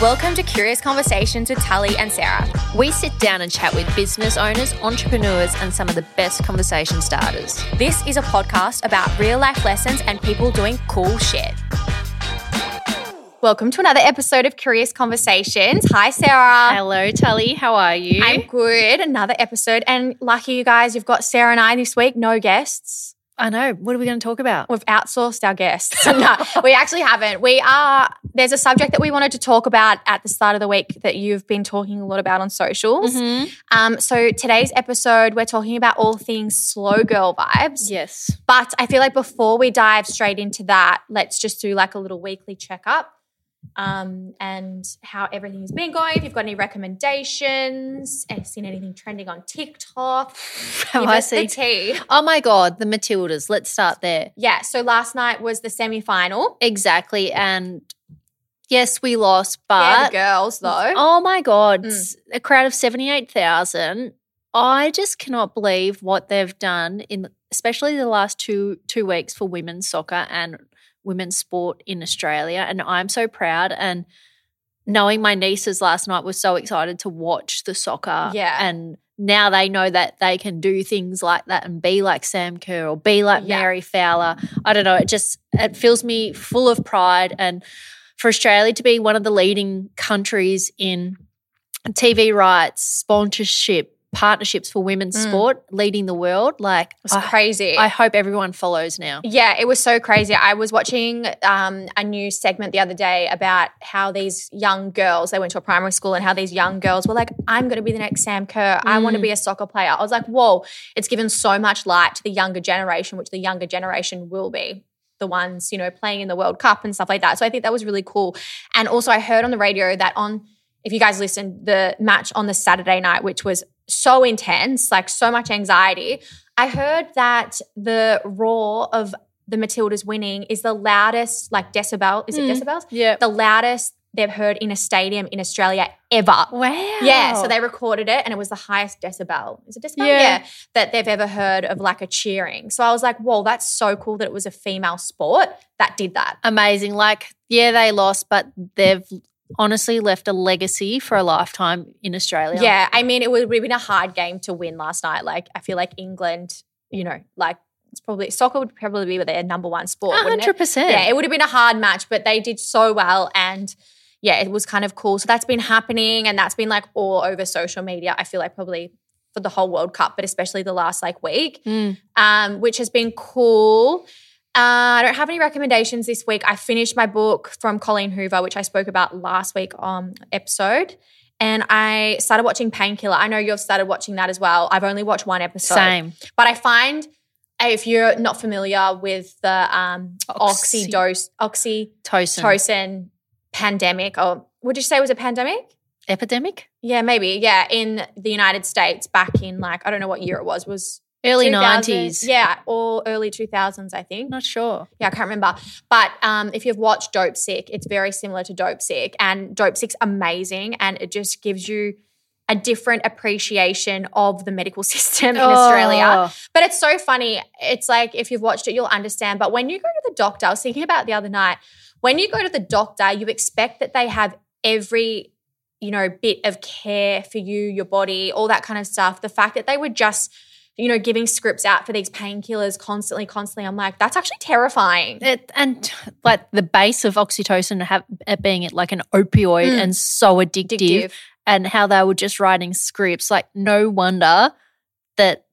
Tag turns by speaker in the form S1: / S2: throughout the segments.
S1: Welcome to Curious Conversations with Tully and Sarah.
S2: We sit down and chat with business owners, entrepreneurs, and some of the best conversation starters.
S1: This is a podcast about real life lessons and people doing cool shit. Welcome to another episode of Curious Conversations. Hi, Sarah.
S2: Hello, Tully. How are you?
S1: I'm good. Another episode. And lucky you guys, you've got Sarah and I this week, no guests.
S2: I know. What are we going to talk about?
S1: We've outsourced our guests. no, we actually haven't. We are, there's a subject that we wanted to talk about at the start of the week that you've been talking a lot about on socials.
S2: Mm-hmm.
S1: Um, so today's episode, we're talking about all things slow girl vibes.
S2: Yes.
S1: But I feel like before we dive straight into that, let's just do like a little weekly checkup um, and how everything's been going. If you've got any recommendations, and seen anything trending on TikTok,
S2: Have
S1: give
S2: I
S1: us the tea.
S2: Oh my God, the Matildas. Let's start there.
S1: Yeah. So last night was the semi final.
S2: Exactly. And yes, we lost,
S1: Yeah,
S2: but
S1: the girls though.
S2: oh my God,
S1: Mm.
S2: a crowd of 78,000. I just cannot believe what they've done in especially the last two two weeks for women's soccer and women's sport in Australia. And I'm so proud and knowing my nieces last night was so excited to watch the soccer.
S1: Yeah.
S2: And now they know that they can do things like that and be like Sam Kerr or be like
S1: Yeah.
S2: Mary Fowler. I don't know. It just it fills me full of pride and for Australia to be one of the leading countries in TV rights, sponsorship, partnerships for women's
S1: Mm.
S2: sport, leading the world, like
S1: It's
S2: I,
S1: crazy.
S2: I hope everyone follows now.
S1: Yeah, it was so crazy. I was watching um, a new segment the other day about how these young girls, they went to a primary school, and how these young girls were like, I'm going to be the next Sam Kerr. I want to
S2: Mm.
S1: be a soccer player. I was like, whoa, it's given so much light to the younger generation, which the younger generation will be. The ones, you know, playing in the World Cup and stuff like that. So I think that was really cool. And also, I heard on the radio that on, if you guys listened, the match on the Saturday night, which was so intense, like so much anxiety. I heard that the roar of the Matildas winning is the loudest, like decibel, is it
S2: Mm.
S1: decibels?
S2: Yeah.
S1: The loudest they've heard in a stadium in Australia ever.
S2: Wow.
S1: Yeah, so they recorded it and it was the highest decibel. Is it decibel?
S2: Yeah.
S1: That they've ever heard of like a cheering. So I was like, whoa, that's so cool that it was a female sport that did that.
S2: amazing. Like, yeah, they lost, but they've honestly left a legacy for a lifetime in Australia.
S1: Yeah, I mean, it would have been a hard game to win last night. Like, I feel like England, you know, like it's probably soccer would probably be their number one sport.
S2: Hundred percent.
S1: Yeah, it would have been a hard match, but they did so well. And yeah, it was kind of cool. So that's been happening and that's been like all over social media. I feel like probably for the whole World Cup, but especially the last like week,
S2: Mm.
S1: um, which has been cool. Uh, I don't have any recommendations this week. I finished my book from Colleen Hoover, which I spoke about last week on episode. And I started watching Painkiller. I know you've started watching that as well. I've only watched one episode.
S2: Same.
S1: But I find if you're not familiar with the um,
S2: Oxy-
S1: oxydose, oxytocin
S2: Tosin.
S1: pandemic, or would you say it was a pandemic?
S2: Epidemic?
S1: Yeah, maybe. Yeah, in the United States back in like I don't know what year it was. Was
S2: Early nineties.
S1: Yeah, or early two thousands, I think.
S2: Not sure.
S1: Yeah, I can't remember. But um, if you've watched Dopesick, it's very similar to Dopesick. And Dopesick's amazing and it just gives you a different appreciation of the medical system in Australia.
S2: Oh,
S1: But it's so funny. It's like if you've watched it, you'll understand. But when you go to the doctor, I was thinking about it the other night, when you go to the doctor, you expect that they have every, you know, bit of care for you, your body, all that kind of stuff. The fact that they were just, you know, giving scripts out for these painkillers constantly, constantly, I'm like, that's actually terrifying.
S2: It, and like the base of oxytocin have, it being it like an opioid
S1: Mm.
S2: and so addictive,
S1: Addictive.
S2: and how they were just writing scripts. Like no wonder that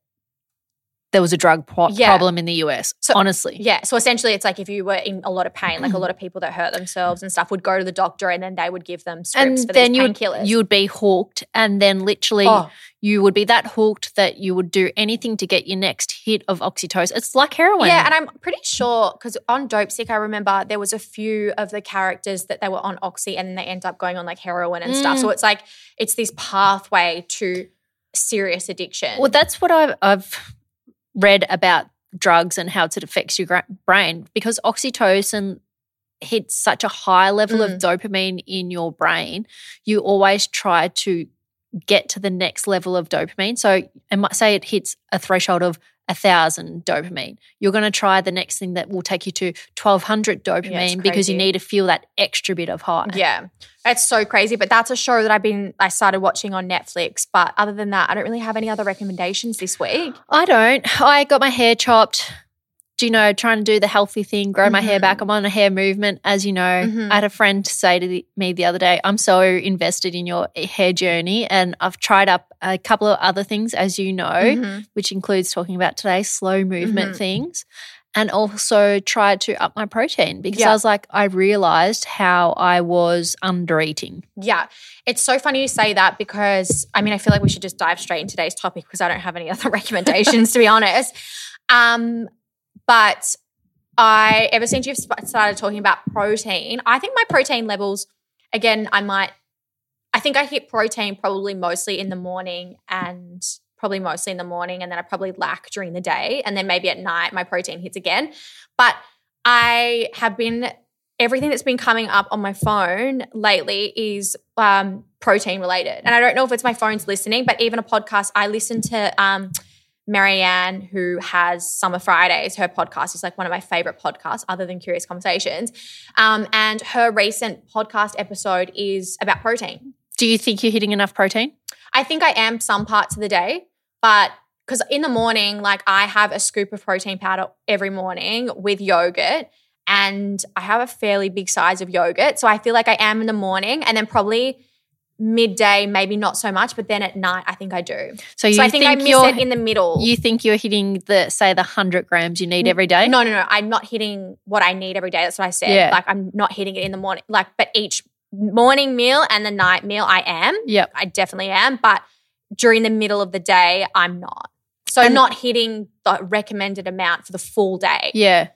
S2: there was a drug pro-
S1: Yeah.
S2: problem in the US.
S1: So-
S2: honestly,
S1: Yeah. So essentially, it's like if you were in a lot of pain, like a lot of people that hurt themselves and stuff would go to the doctor and then they would give them
S2: and
S1: scripts for
S2: then you would, you would be hooked, and then literally
S1: Oh.
S2: you would be that hooked that you would do anything to get your next hit of oxytocin. It's like heroin.
S1: Yeah, and I'm pretty sure because on Dopesick, I remember there was a few of the characters that they were on oxy and then they end up going on like heroin and stuff.
S2: Mm.
S1: So it's like it's this pathway to serious addiction.
S2: Well, that's what I've, I've read about drugs and how it affects your brain because oxytocin hits such a high level of
S1: Mm.
S2: dopamine in your brain. You always try to get to the next level of dopamine. So, might say it hits a threshold of a thousand dopamine. You're going to try the next thing that will take you to 1200 dopamine because you need to feel that extra bit of high.
S1: yeah, it's so crazy. But that's a show that I've been I started watching on Netflix. But other than that, I don't really have any other recommendations this week.
S2: I don't. I got my hair chopped. Do you know, trying to do the healthy thing, grow my hair
S1: Mhm.
S2: back. I'm on a hair movement, as you know.
S1: Mhm.
S2: I had a friend say to the, me the other day, I'm so invested in your hair journey. And I've tried up a couple of other things, as you know,
S1: Mhm.
S2: which includes talking about today, slow movement
S1: Mhm.
S2: things. And also tried to up my protein because
S1: Yeah.
S2: I was like, I realized how I was under eating.
S1: Yeah, it's so funny you say that because I mean I feel like we should just dive straight into today's topic because I don't have any other recommendations to be honest. Um, but I ever since you've started talking about protein, I think my protein levels again I might I think I hit protein probably mostly in the morning and probably mostly in the morning and then I probably lack during the day and then maybe at night my protein hits again. But I have been everything that's been coming up on my phone lately is um, protein related. And I don't know if it's my phone's listening, but even a podcast, I listen to um, Marianne, who has Summer Fridays. Her podcast is like one of my favorite podcasts, other than Curious Conversations. Um, and her recent podcast episode is about protein.
S2: Do you think you're hitting enough protein?
S1: I think I am some parts of the day, but because in the morning, like I have a scoop of protein powder every morning with yogurt, and I have a fairly big size of yogurt. So I feel like I am in the morning, and then probably midday, maybe not so much, but then at night, I think I do.
S2: So you
S1: so I think, I miss it in the middle.
S2: you think you're hitting the say the hundred grams you need every day?
S1: No, no, no. I'm not hitting what I need every day. That's what I said.
S2: Yeah.
S1: Like I'm not hitting it in the morning. Like, but each morning meal and the night meal, I am.
S2: Yep.
S1: I definitely am. But during the middle of the day, I'm not. So
S2: And-
S1: not hitting the recommended amount for the full day.
S2: Yeah.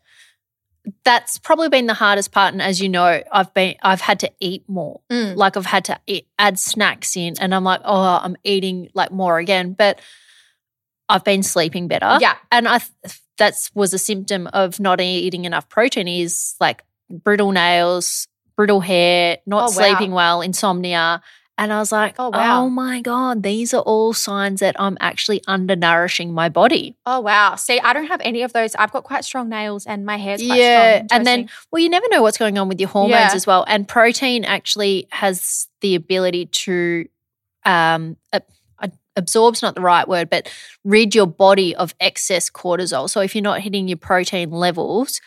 S2: That's probably been the hardest part. And as you know, I've been I've had to eat more.
S1: Mm.
S2: Like I've had to eat, add snacks in and I'm like, oh, I'm eating like more again. But I've been sleeping better.
S1: Yeah.
S2: And I that was a symptom of not eating enough protein is like brittle nails, brittle hair, not
S1: Oh, wow.
S2: sleeping well, insomnia. And I was like,
S1: Oh, wow.
S2: oh my God, these are all signs that I'm actually undernourishing my body.
S1: Oh wow. See, I don't have any of those. I've got quite strong nails and my hair's quite
S2: yeah,
S1: strong.
S2: and then well, you never know what's going on with your hormones
S1: Yeah.
S2: as well. And protein actually has the ability to um ab- ab- absorb's not the right word, but rid your body of excess cortisol. So if you're not hitting your protein levels,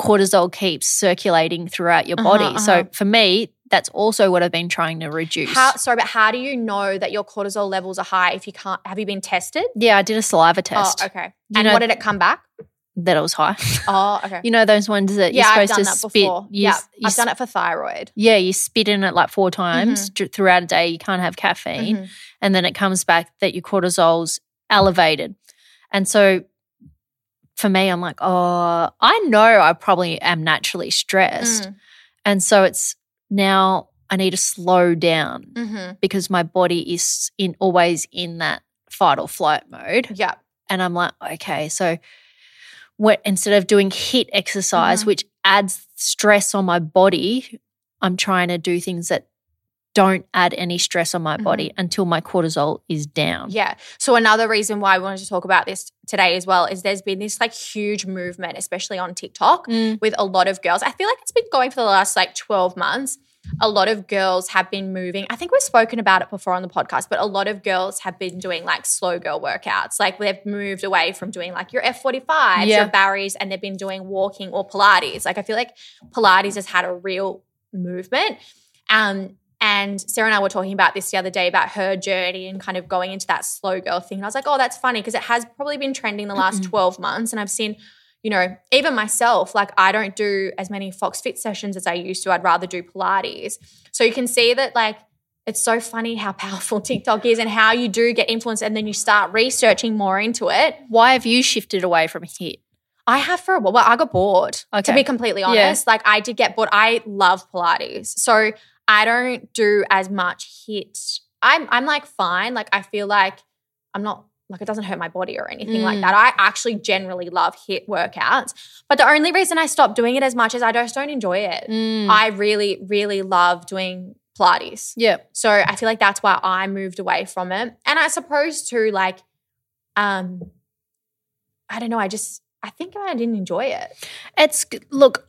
S2: cortisol keeps circulating throughout your body.
S1: Uh-huh,
S2: So
S1: uh-huh.
S2: for me, that's also what I've been trying to reduce.
S1: how sorry, but how do you know that your cortisol levels are high if you can't have you been tested?
S2: yeah, I did a saliva test
S1: Oh, okay.
S2: You
S1: and
S2: know-
S1: what did it come back?
S2: that it was high.
S1: Oh, okay.
S2: you know those ones that
S1: yeah,
S2: you're
S1: I've
S2: supposed
S1: done
S2: to
S1: that
S2: spit. you
S1: yeah,
S2: you
S1: I've done it for thyroid.
S2: Yeah, you spit in it like four times
S1: Mm-hmm.
S2: throughout a day. You can't have caffeine.
S1: Mhm.
S2: And then it comes back that your cortisol's elevated. And so for me, I'm like, oh, I know I probably am naturally stressed.
S1: Mm.
S2: And so it's now I need to slow down
S1: Mhm.
S2: because my body is in always in that fight or flight mode.
S1: Yeah.
S2: And I'm like, okay, so what instead of doing HIIT exercise,
S1: Mhm.
S2: which adds stress on my body, I'm trying to do things that don't add any stress on my body until my cortisol is down.
S1: Yeah. So another reason why I wanted to talk about this today as well is there's been this like huge movement, especially on TikTok,
S2: Mm.
S1: with a lot of girls. I feel like it's been going for the last like 12 months. A lot of girls have been moving. I think we've spoken about it before on the podcast, but a lot of girls have been doing like slow girl workouts. Like they've moved away from doing like your F45s,
S2: Yeah.
S1: your Barry's, and they've been doing walking or Pilates. Like I feel like Pilates has had a real movement. Um, And Sarah and I were talking about this the other day about her journey and kind of going into that slow girl thing. And I was like, oh, that's funny because it has probably been trending the last 12 months. And I've seen, you know, even myself, like I don't do as many Fox Fit sessions as I used to. I'd rather do Pilates. So you can see that, like, it's so funny how powerful TikTok is and how you do get influenced and then you start researching more into it.
S2: Why have you shifted away from HIIT?
S1: I have for a while. Well, I got bored, to be completely honest. Like, I did get bored. I love Pilates. So I don't do as much HIIT. I'm, I'm like fine. Like, I feel like I'm not, like, it doesn't hurt my body or anything like
S2: Mm.
S1: that. I actually generally love HIIT workouts. But the only reason I stopped doing it as much is I just don't enjoy it.
S2: Mm.
S1: I really, really love doing Pilates.
S2: yeah.
S1: So I feel like that's why I moved away from it. And I suppose too, like, um, I don't know. I just I think I didn't enjoy it.
S2: It's look,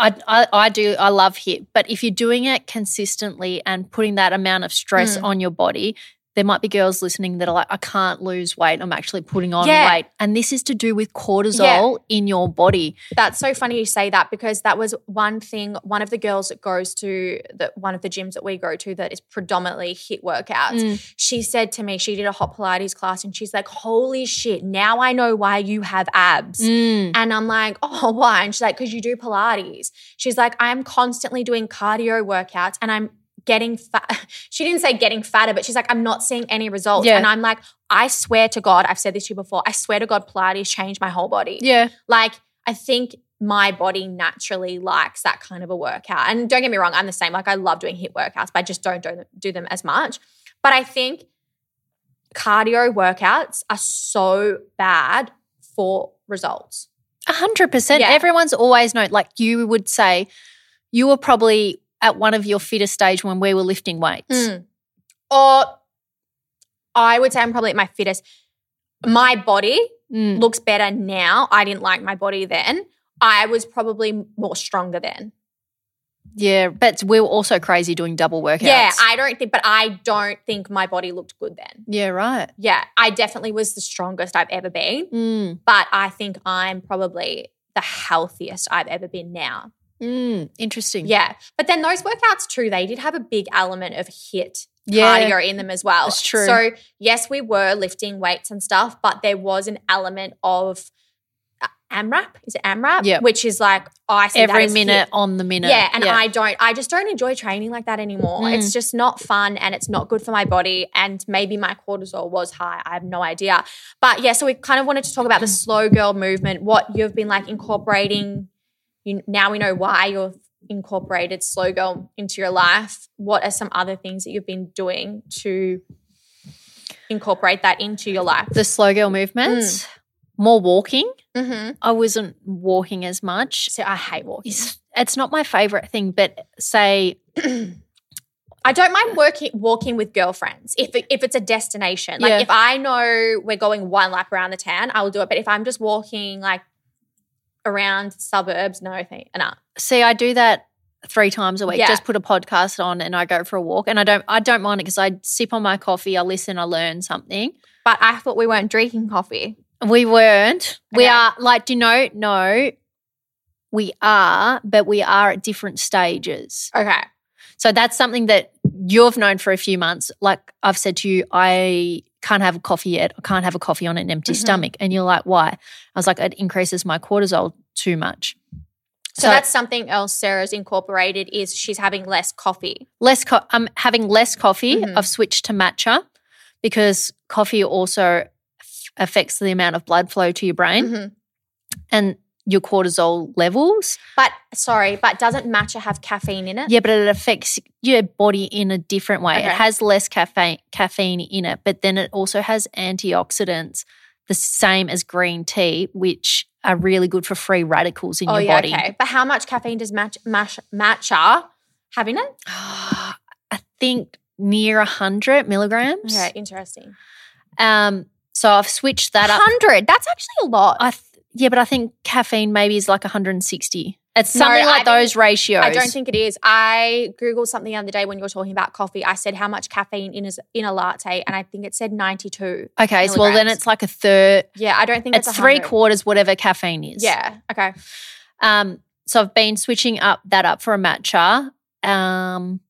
S2: I, I I do I love HIIT, but if you're doing it consistently and putting that amount of stress
S1: Mm.
S2: on your body, there might be girls listening that are like, I can't lose weight. I'm actually putting on
S1: Yeah.
S2: weight, and this is to do with cortisol in your body.
S1: That's so funny you say that because that was one thing. One of the girls that goes to the one of the gyms that we go to that is predominantly HIIT workouts.
S2: Mm.
S1: She said to me, she did a hot Pilates class, and she's like, "Holy shit! Now I know why you have abs."
S2: Mm.
S1: And I'm like, oh, why? And she's like, because you do Pilates. She's like, I'm constantly doing cardio workouts and I'm getting fat. She didn't say getting fatter, but she's like, I'm not seeing any results.
S2: Yeah.
S1: And I'm like, I swear to God, I've said this to you before, I swear to God, Pilates changed my whole body.
S2: Yeah,
S1: Like, I think my body naturally likes that kind of a workout. And don't get me wrong, I'm the same. Like, I love doing HIIT workouts, but I just don't do, them as much. But I think cardio workouts are so bad for results.
S2: a hundred percent.
S1: Yeah.
S2: Everyone's always known. Like you would say, you were probably at one of your fittest stage when we were lifting weights.
S1: Mm. Or I would say I'm probably at my fittest. My body
S2: Mm.
S1: looks better now. I didn't like my body then. I was probably more stronger then.
S2: Yeah, but we were also crazy doing double workouts.
S1: Yeah, I don't think, but I don't think my body looked good then.
S2: yeah, right.
S1: Yeah, I definitely was the strongest I've ever been,
S2: Mm.
S1: but I think I'm probably the healthiest I've ever been now.
S2: Mm. Interesting.
S1: Yeah, but then those workouts too, they did have a big element of HIIT
S2: Yeah.
S1: cardio in them as well.
S2: That's true.
S1: So yes, we were lifting weights and stuff, but there was an element of uh, AMRAP. Is it AMRAP?
S2: Yeah.
S1: Which is like I see
S2: Every minute
S1: hit.
S2: on the minute.
S1: Yeah, and I don't. I just don't enjoy training like that anymore.
S2: Mm.
S1: It's just not fun, and it's not good for my body. And maybe my cortisol was high. I have no idea. But yeah, so we kind of wanted to talk about the slow girl movement. What you've been like incorporating. You now we know why you've incorporated slow girl into your life. What are some other things that you've been doing to incorporate that into your life?
S2: the slow girl movements, more walking.
S1: Mm-hmm.
S2: I wasn't walking as much.
S1: So I hate walking.
S2: It's, it's not my favorite thing, but say,
S1: I don't mind working walking with girlfriends if it, if it's a destination. Like
S2: Yeah.
S1: if I know we're going one lap around the town, I will do it. But if I'm just walking like around suburbs, no thing. No.
S2: see, I do that three times a week.
S1: Yeah.
S2: Just put a podcast on and I go for a walk, and I don't, I don't mind it because I sip on my coffee, I listen, I learn something.
S1: But I thought we weren't drinking coffee.
S2: We weren't. We are like, do you know? No, we are, but we are at different stages.
S1: Okay.
S2: So that's something that you've known for a few months. Like I've said to you, I can't have a coffee yet. I can't have a coffee on an empty
S1: Mhm.
S2: stomach. And you're like, why? I was like, it increases my cortisol too much.
S1: So, that's something else Sarah's incorporated is she's having less coffee.
S2: less. Co- I'm having less coffee.
S1: Mhm.
S2: I've switched to matcha because coffee also affects the amount of blood flow to your brain
S1: Mhm.
S2: and your cortisol levels.
S1: But sorry, but doesn't matcha have caffeine in it?
S2: Yeah, but it affects your body in a different way.
S1: Okay.
S2: It has less caffeine caffeine in it, but then it also has antioxidants, the same as green tea, which are really good for free radicals in
S1: Oh
S2: your
S1: yeah,
S2: body.
S1: okay. But how much caffeine does match, mash, matcha have in it?
S2: I think near hundred milligrams.
S1: Okay, interesting.
S2: Um, so I've switched that up.
S1: Hundred. That's actually a lot.
S2: I yeah, but I think caffeine maybe is like 160. It's something
S1: I
S2: like
S1: think-
S2: those ratios.
S1: I don't think it is. I googled something the other day when you were talking about coffee. I said how much caffeine in is in a latte, and I think it said ninety two.
S2: Okay, so well then it's like a third.
S1: Yeah, I don't think
S2: It's
S1: it's,
S2: three quarters whatever caffeine is.
S1: Yeah. Okay.
S2: Um, so I've been switching up that up for a matcha. Um,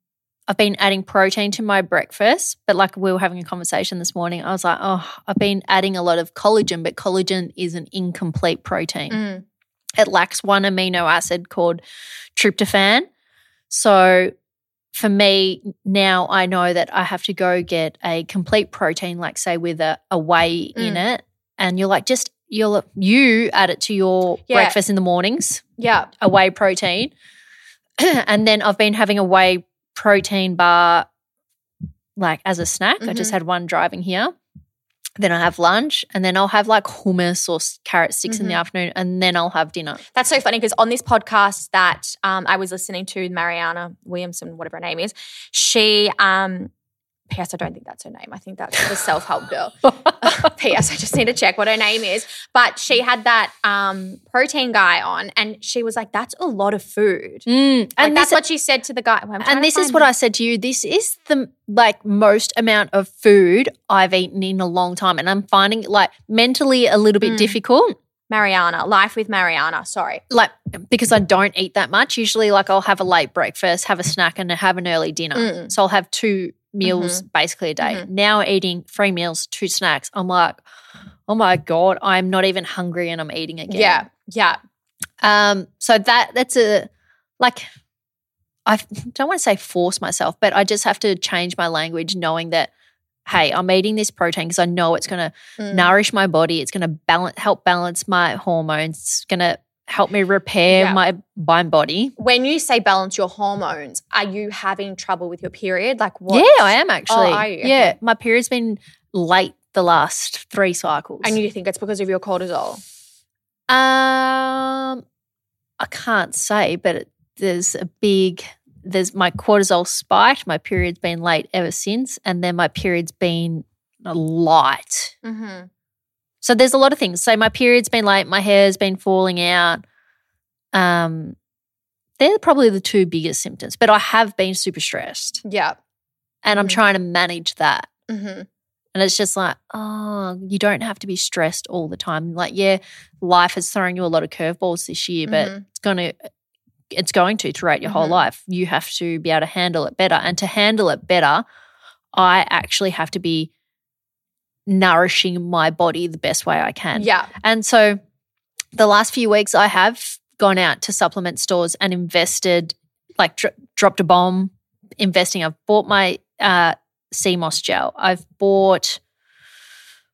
S2: I've been adding protein to my breakfast, but like we were having a conversation this morning, I was like, oh, I've been adding a lot of collagen, but collagen is an incomplete protein.
S1: Mm.
S2: It lacks one amino acid called tryptophan. So for me, now I know that I have to go get a complete protein, like say with a, a whey in
S1: Mm.
S2: it. And you're like, just you'll you add it to your
S1: Yeah.
S2: breakfast in the mornings,
S1: Yeah.
S2: a whey protein. and then I've been having a whey protein bar like as a snack. I just
S1: Mhm.
S2: had one driving here. Then I have lunch and then I'll have like hummus or carrot sticks in the
S1: Mhm.
S2: afternoon and then I'll have dinner.
S1: That's so funny because on this podcast that um, I was listening to, Mariana Williamson, whatever her name is, she, um, P.S. I don't think that's her name. I think that's the self help girl. P.S. I just need to check what her name is. But she had that um, protein guy on and she was like, that's a lot of food.
S2: Mm,
S1: Like,
S2: and
S1: that's what she said to the guy. Well,
S2: and this is what
S1: it.
S2: I said to you. This is the like most amount of food I've eaten in a long time, and I'm finding it like mentally a little bit
S1: Mm.
S2: difficult.
S1: Marianna, Life with Marianna. Sorry.
S2: Like because I don't eat that much. Usually, like I'll have a late breakfast, have a snack, and have an early dinner.
S1: Mm.
S2: So I'll have two meals basically a day.
S1: Mhm.
S2: Now eating three meals, two snacks. I'm like, oh my god, I'm not even hungry, and I'm eating again.
S1: Yeah. Yeah.
S2: Um, so that that's a like I don't want to say force myself, but I just have to change my language knowing that hey, I'm eating this protein because I know it's going to
S1: Mm.
S2: nourish my body, it's going to balance help balance my hormones, it's going to help me repair
S1: Yeah.
S2: my mind body.
S1: When you say balance your hormones, are you having trouble with your period? Like what?
S2: Yeah, I am actually.
S1: are you?
S2: Yeah, my period's been late the last 3 cycles.
S1: And you think it's because of your cortisol?
S2: Um, I can't say, but it, there's a big. There's my cortisol spiked. My period's been late ever since, and then my period's been a light.
S1: Mm-hmm.
S2: So there's a lot of things. So my period's been late. My hair's been falling out. Um, they're probably the two biggest symptoms. But I have been super stressed,
S1: Yeah.
S2: and I'm
S1: Mhm.
S2: trying to manage that.
S1: Mm-hmm.
S2: And it's just like, oh, you don't have to be stressed all the time. Like, yeah, life is throwing you a lot of curveballs this year, but
S1: Mhm.
S2: it's gonna it's going to throughout your whole
S1: Mhm.
S2: life. You have to be able to handle it better. And to handle it better, I actually have to be nourishing my body the best way I can.
S1: Yeah.
S2: And so the last few weeks I have gone out to supplement stores and invested, like dro- dropped a bomb investing. I've bought my uh, sea moss gel. I've bought,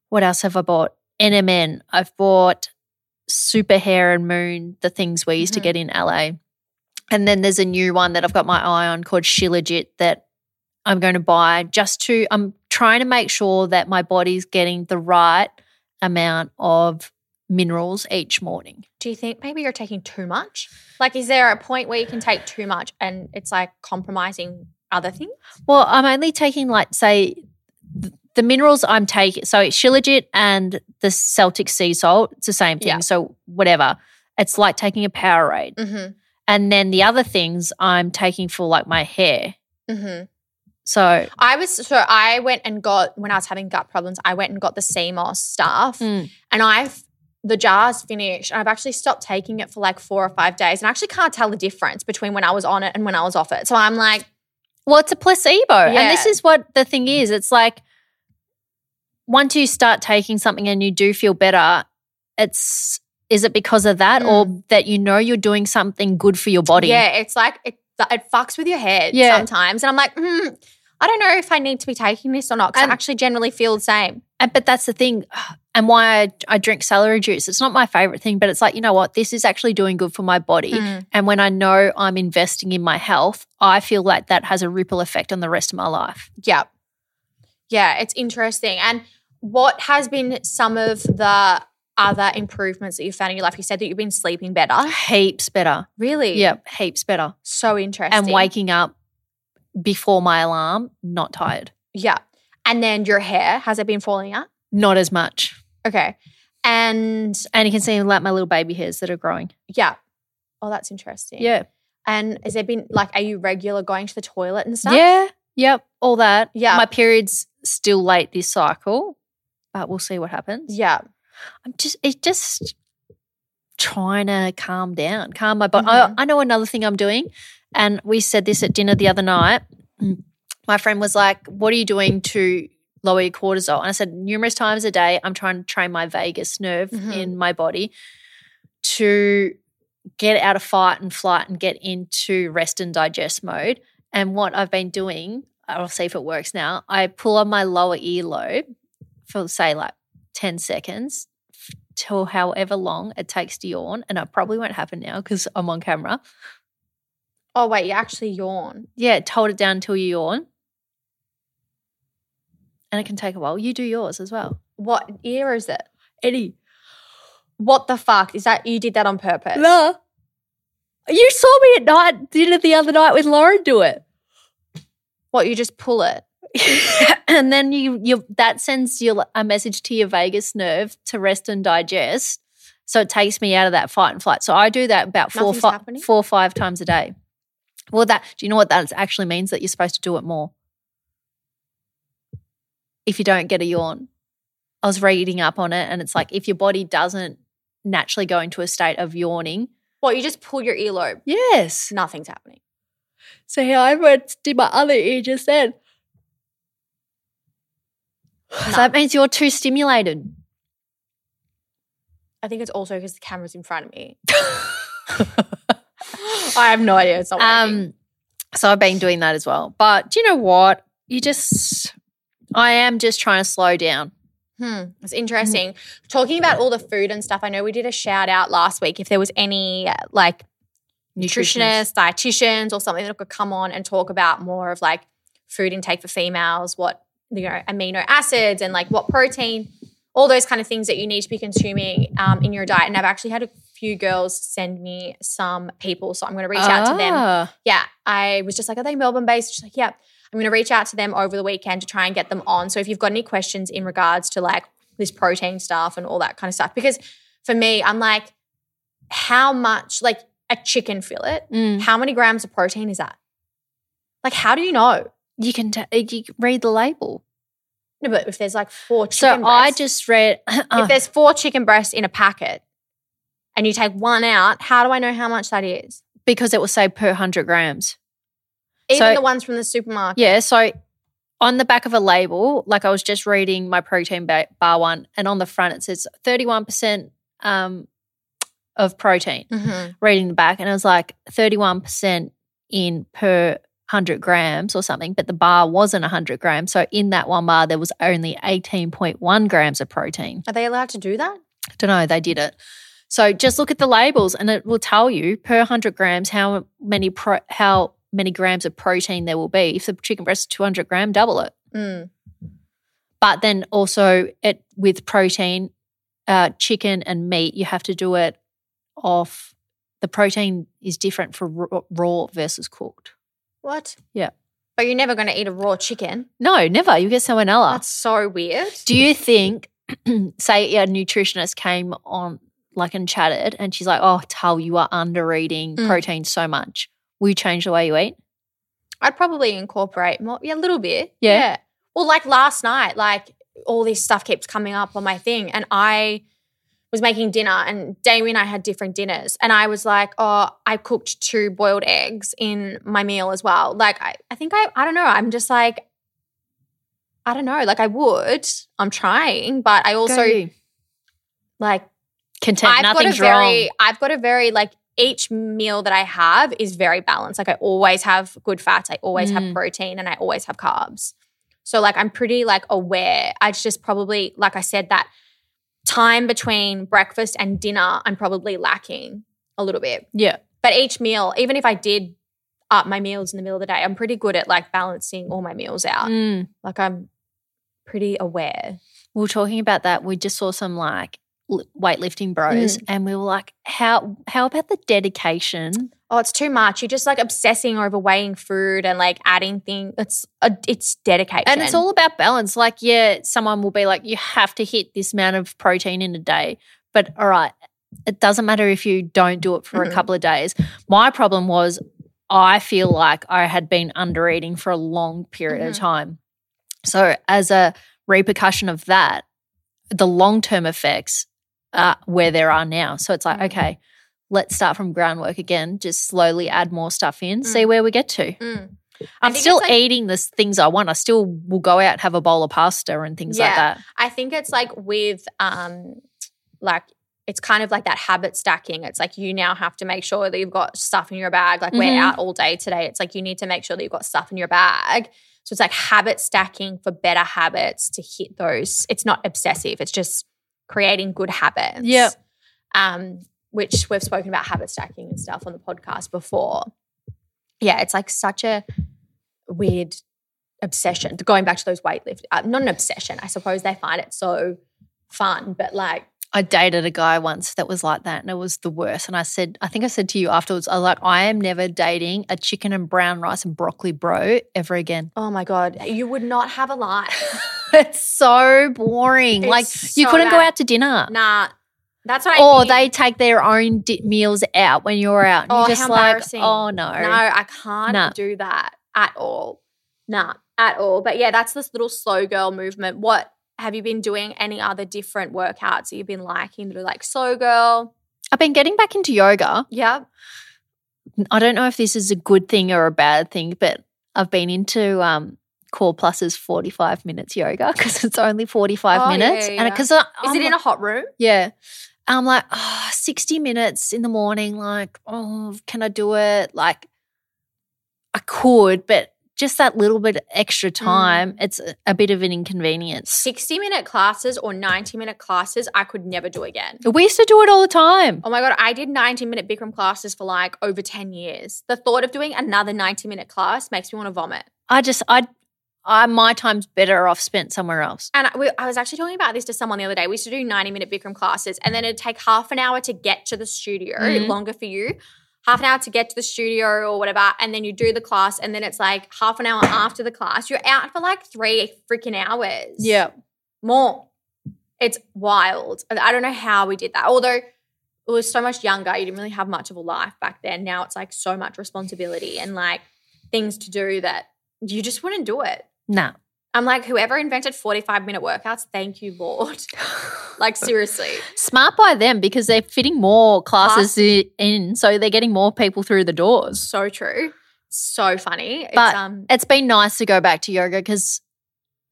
S2: what else have I bought? NMN. I've bought Super Hair and Moon, the things we used to
S1: Mhm.
S2: get in LA. And then there's a new one that I've got my eye on called Shilajit that I'm going to buy just to, I'm trying to make sure that my body's getting the right amount of minerals each morning.
S1: Do you think maybe you're taking too much? Like, is there a point where you can take too much and it's like compromising other things?
S2: Well, I'm only taking like say th- the minerals I'm taking. So it's Shilajit and the Celtic sea salt. It's the same thing.
S1: Yeah.
S2: So whatever. It's like taking a Powerade.
S1: Mm-hmm.
S2: And then the other things I'm taking for like my hair.
S1: Mm-hmm.
S2: So
S1: I was so I went and got when I was having gut problems. I went and got the sea moss stuff,
S2: Mm.
S1: and I've the jar's finished. I've actually stopped taking it for like four or five days, and I actually can't tell the difference between when I was on it and when I was off it. So I'm like,
S2: well, it's a placebo. And this is what the thing is. It's like once you start taking something and you do feel better, it's is it because of that or that you know you're doing something good for your body?
S1: yeah, it's like it it fucks with your head
S2: Yeah.
S1: sometimes, and I'm like, mm, I don't know if I need to be taking this or not because I actually generally feel the same.
S2: And, but that's the thing, and why I, I drink celery juice. It's not my favorite thing, but it's like, you know what? This is actually doing good for my body.
S1: Mm.
S2: And when I know I'm investing in my health, I feel like that has a ripple effect on the rest of my life.
S1: Yeah. Yeah, it's interesting. And what has been some of the other improvements that you've found in your life? You said that you've been sleeping better.
S2: Heaps better.
S1: Really?
S2: Yeah, heaps better.
S1: So interesting.
S2: And waking up before my alarm, not tired.
S1: Yeah. And then your hair, has it been falling out?
S2: Not as much.
S1: Okay. And
S2: And you can see like my little baby hairs that are growing.
S1: yeah. Oh, that's interesting.
S2: Yeah.
S1: And has there been like, are you regular going to the toilet and stuff?
S2: Yeah. Yep. All that.
S1: Yeah.
S2: My period's still late this cycle, but we'll see what happens.
S1: Yeah.
S2: I'm just it's just trying to calm down, calm my body.
S1: Mhm.
S2: I, I know another thing I'm doing, and we said this at dinner the other night. my friend was like, What are you doing to lower your cortisol? And I said, Numerous times a day, I'm trying to train my vagus nerve
S1: Mhm.
S2: in my body to get out of fight and flight and get into rest and digest mode. And what I've been doing, I'll see if it works now. I pull on my lower earlobe for, say, like 10 seconds till however long it takes to yawn. And it probably won't happen now because I'm on camera.
S1: Oh wait, you actually yawn.
S2: Yeah, hold it down until you yawn. And it can take a while. You do yours as well.
S1: What year is it?
S2: Eddie.
S1: What the fuck is that? You did that on purpose?
S2: No. You saw me at night dinner the other night with Lauren do it.
S1: What you just pull it?
S2: and then you you that sends you a message to your vagus nerve to rest and digest. So it takes me out of that fight and flight. So I do that about four,
S1: Nothing's
S2: fi-
S1: happening?
S2: four or five times a day. Well, that do you know what that actually means? That you're supposed to do it more. If you don't get a yawn, I was reading up on it, and it's like if your body doesn't naturally go into a state of yawning.
S1: well, you just pull your earlobe?
S2: Yes.
S1: Nothing's happening.
S2: So here I went did my other ear just then. So that means you're too stimulated.
S1: I think it's also because the camera's in front of me. I have no idea. It's not.
S2: Um, so I've been doing that as well. But do you know what? You just, I am just trying to slow down.
S1: Hmm, it's interesting. Talking about all the food and stuff, I know we did a shout out last week. If there was any like nutritionists, dietitians, or something that could come on and talk about more of like food intake for females, what you know, amino acids and like what protein, all those kind of things that you need to be consuming um, in your diet. And I've actually had a few girls send me some people, so I'm going to reach out to them
S2: Ah.
S1: yeah, I was just like, are they Melbourne based? She's like, yeah. I'm going to reach out to them over the weekend to try and get them on. So if you've got any questions in regards to like this protein stuff and all that kind of stuff, because for me, I'm like, how much, like a chicken fillet,
S2: Mm.
S1: how many grams of protein is that? Like, how do you know?
S2: You can t- you can read the label.
S1: No, but if there's like four chicken
S2: So
S1: chicken
S2: I just read.
S1: if there's four chicken breasts in a packet and you take one out, how do I know how much that is?
S2: because it will say per hundred grams.
S1: Even
S2: So-
S1: the ones from the supermarket.
S2: Yeah. So on the back of a label, like I was just reading my protein bar one, and on the front it says 31% um, of protein.
S1: Mhm.
S2: Reading the back, and it was like 31% in per 100 grams or something, but the bar wasn't 100 grams. So in that one bar, there was only 18.1 grams of protein.
S1: Are they allowed to do that?
S2: I don't know, they did it. So just look at the labels and it will tell you per 100 grams how many pro- how many grams of protein there will be. If the chicken breast is 200 gram, double it.
S1: Mm.
S2: But then also it with protein, uh, chicken and meat, you have to do it off. The protein is different for raw, raw versus cooked.
S1: What?
S2: Yeah.
S1: But you're never going to eat a raw chicken.
S2: No, never. You get salmonella.
S1: That's so weird.
S2: Do you think, say, a nutritionist came on like and chatted, and she's like, "Oh, Tal, you are under eating
S1: Mm.
S2: protein so much. Will you change the way you eat?"
S1: I'd probably incorporate more, yeah, a little bit.
S2: Yeah.
S1: Well, like last night, like all this stuff keeps coming up on my thing, and I was making dinner, and Damien and I had different dinners, and I was like, oh, I cooked two boiled eggs in my meal as well. Like, I, I think I, I don't know, I'm just like, I don't know, like I would, I'm trying, but I also
S2: Go you.
S1: like
S2: content.
S1: I've
S2: Nothing's
S1: got a very,
S2: wrong.
S1: I've got a very like each meal that I have is very balanced. Like I always have good fats, I always
S2: Mm.
S1: have protein, and I always have carbs. So like I'm pretty like aware. I just probably like I said that time between breakfast and dinner, I'm probably lacking a little bit.
S2: Yeah.
S1: But each meal, even if I did up my meals in the middle of the day, I'm pretty good at like balancing all my meals out.
S2: Mm.
S1: Like I'm pretty aware.
S2: We were talking about that. We just saw some like weightlifting bros,
S1: Mm.
S2: and we were like, "How? How about the dedication?"
S1: Oh, it's too much. You're just like obsessing over weighing food and like adding things. It's a, it's dedication.
S2: And it's all about balance. Like, yeah, someone will be like, "You have to hit this amount of protein in a day," but all right, it doesn't matter if you don't do it for a
S1: Mhm.
S2: couple of days. My problem was, I feel like I had been under eating for a long period of
S1: Mhm.
S2: time. So, as a repercussion of that, the long term effects are where there are now. So, it's like,
S1: Mhm.
S2: okay, let's start from groundwork again, just slowly add more stuff in, see
S1: Mm.
S2: where we get to.
S1: Mm.
S2: I'm still
S1: like-
S2: eating the things I want. I still will go out have a bowl of pasta and things like that.
S1: I think it's like with um like it's kind of like that habit stacking. It's like you now have to make sure that you've got stuff in your bag. Like
S2: Mhm.
S1: we're out all day today. It's like you need to make sure that you've got stuff in your bag. So it's like habit stacking for better habits to hit those. It's not obsessive. It's just creating good habits.
S2: Yep.
S1: Um, which we've spoken about habit stacking and stuff on the podcast before. Yeah, it's like such a weird obsession. Going back to those weightlift, uh, not an obsession. I suppose they find it so fun, but like,
S2: I dated a guy once that was like that and it was the worst. And I said, I think I said to you afterwards, I was like, I am never dating a chicken and brown rice and broccoli bro ever again.
S1: oh my god, you would not have a life.
S2: it's so boring.
S1: It's
S2: like you couldn't go out to dinner.
S1: nah, that's what I.
S2: Or they take their own di- meals out when you're out. And
S1: Oh,
S2: you're just
S1: how
S2: like,
S1: embarrassing.
S2: oh no.
S1: No, I can't
S2: Nah.
S1: do that at all. Nah, at all. But yeah, that's this little slow girl movement. What have you been doing? Any other different workouts that you've been liking that are like slow girl?
S2: I've been getting back into yoga.
S1: Yeah.
S2: I don't know if this is a good thing or a bad thing, but I've been into um, Core Plus's 45 minutes yoga because it's only 45
S1: Oh, yeah,
S2: minutes.
S1: yeah,
S2: And because
S1: Is it in a hot room?
S2: Yeah. I'm like, oh, 60 minutes in the morning. Like, oh, can I do it? Like, I could, but just that little bit extra time, mm. it's a, a bit of an inconvenience.
S1: 60 minute classes or 90 minute classes, I could never do again.
S2: We used to do it all the time.
S1: Oh my God, I did 90 minute Bikram classes for like over 10 years. The thought of doing another 90 minute class makes me want to vomit.
S2: I just, I, I, my time's better off spent somewhere else.
S1: And I, we, I was actually talking about this to someone the other day. We used to do 90 minute Bikram classes, and then it'd take half an hour to get to the studio,
S2: Mhm.
S1: longer for you, half an hour to get to the studio or whatever. And then you do the class, and then it's like half an hour after the class. You're out for like three freaking hours. Yeah. More. It's wild. I don't know how we did that. Although it was so much younger, you didn't really have much of a life back then. Now it's like so much responsibility and like things to do that you just wouldn't do it.
S2: Nah.
S1: I'm like, whoever invented 45 minute workouts, thank you, Lord. like, seriously.
S2: Smart by them because they're fitting more classes i- in, so they're getting more people through the doors.
S1: So true. So funny.
S2: But-
S1: it's, um,
S2: It's been nice to go back to yoga because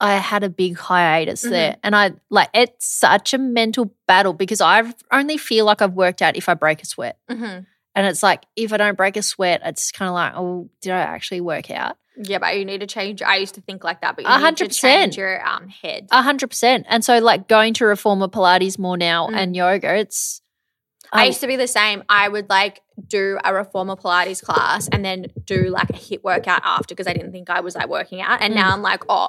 S2: I had a big hiatus
S1: Mhm.
S2: there, and I like it's such a mental battle because I only feel like I've worked out if I break a sweat,
S1: mhm.
S2: and it's like if I don't break a sweat, it's kind of like, oh, did I actually work out?
S1: Yeah, but you need to change. I used to think like that, but you
S2: A
S1: need to change your um, head.
S2: A hundred percent. And so, like going to reformer Pilates more now
S1: Mm.
S2: and yoga, it's
S1: I
S2: oh,
S1: used to be the same. I would like do a reformer Pilates class and then do like a HIIT workout after because I didn't think I was like working out. And
S2: Mm.
S1: now I'm like, oh,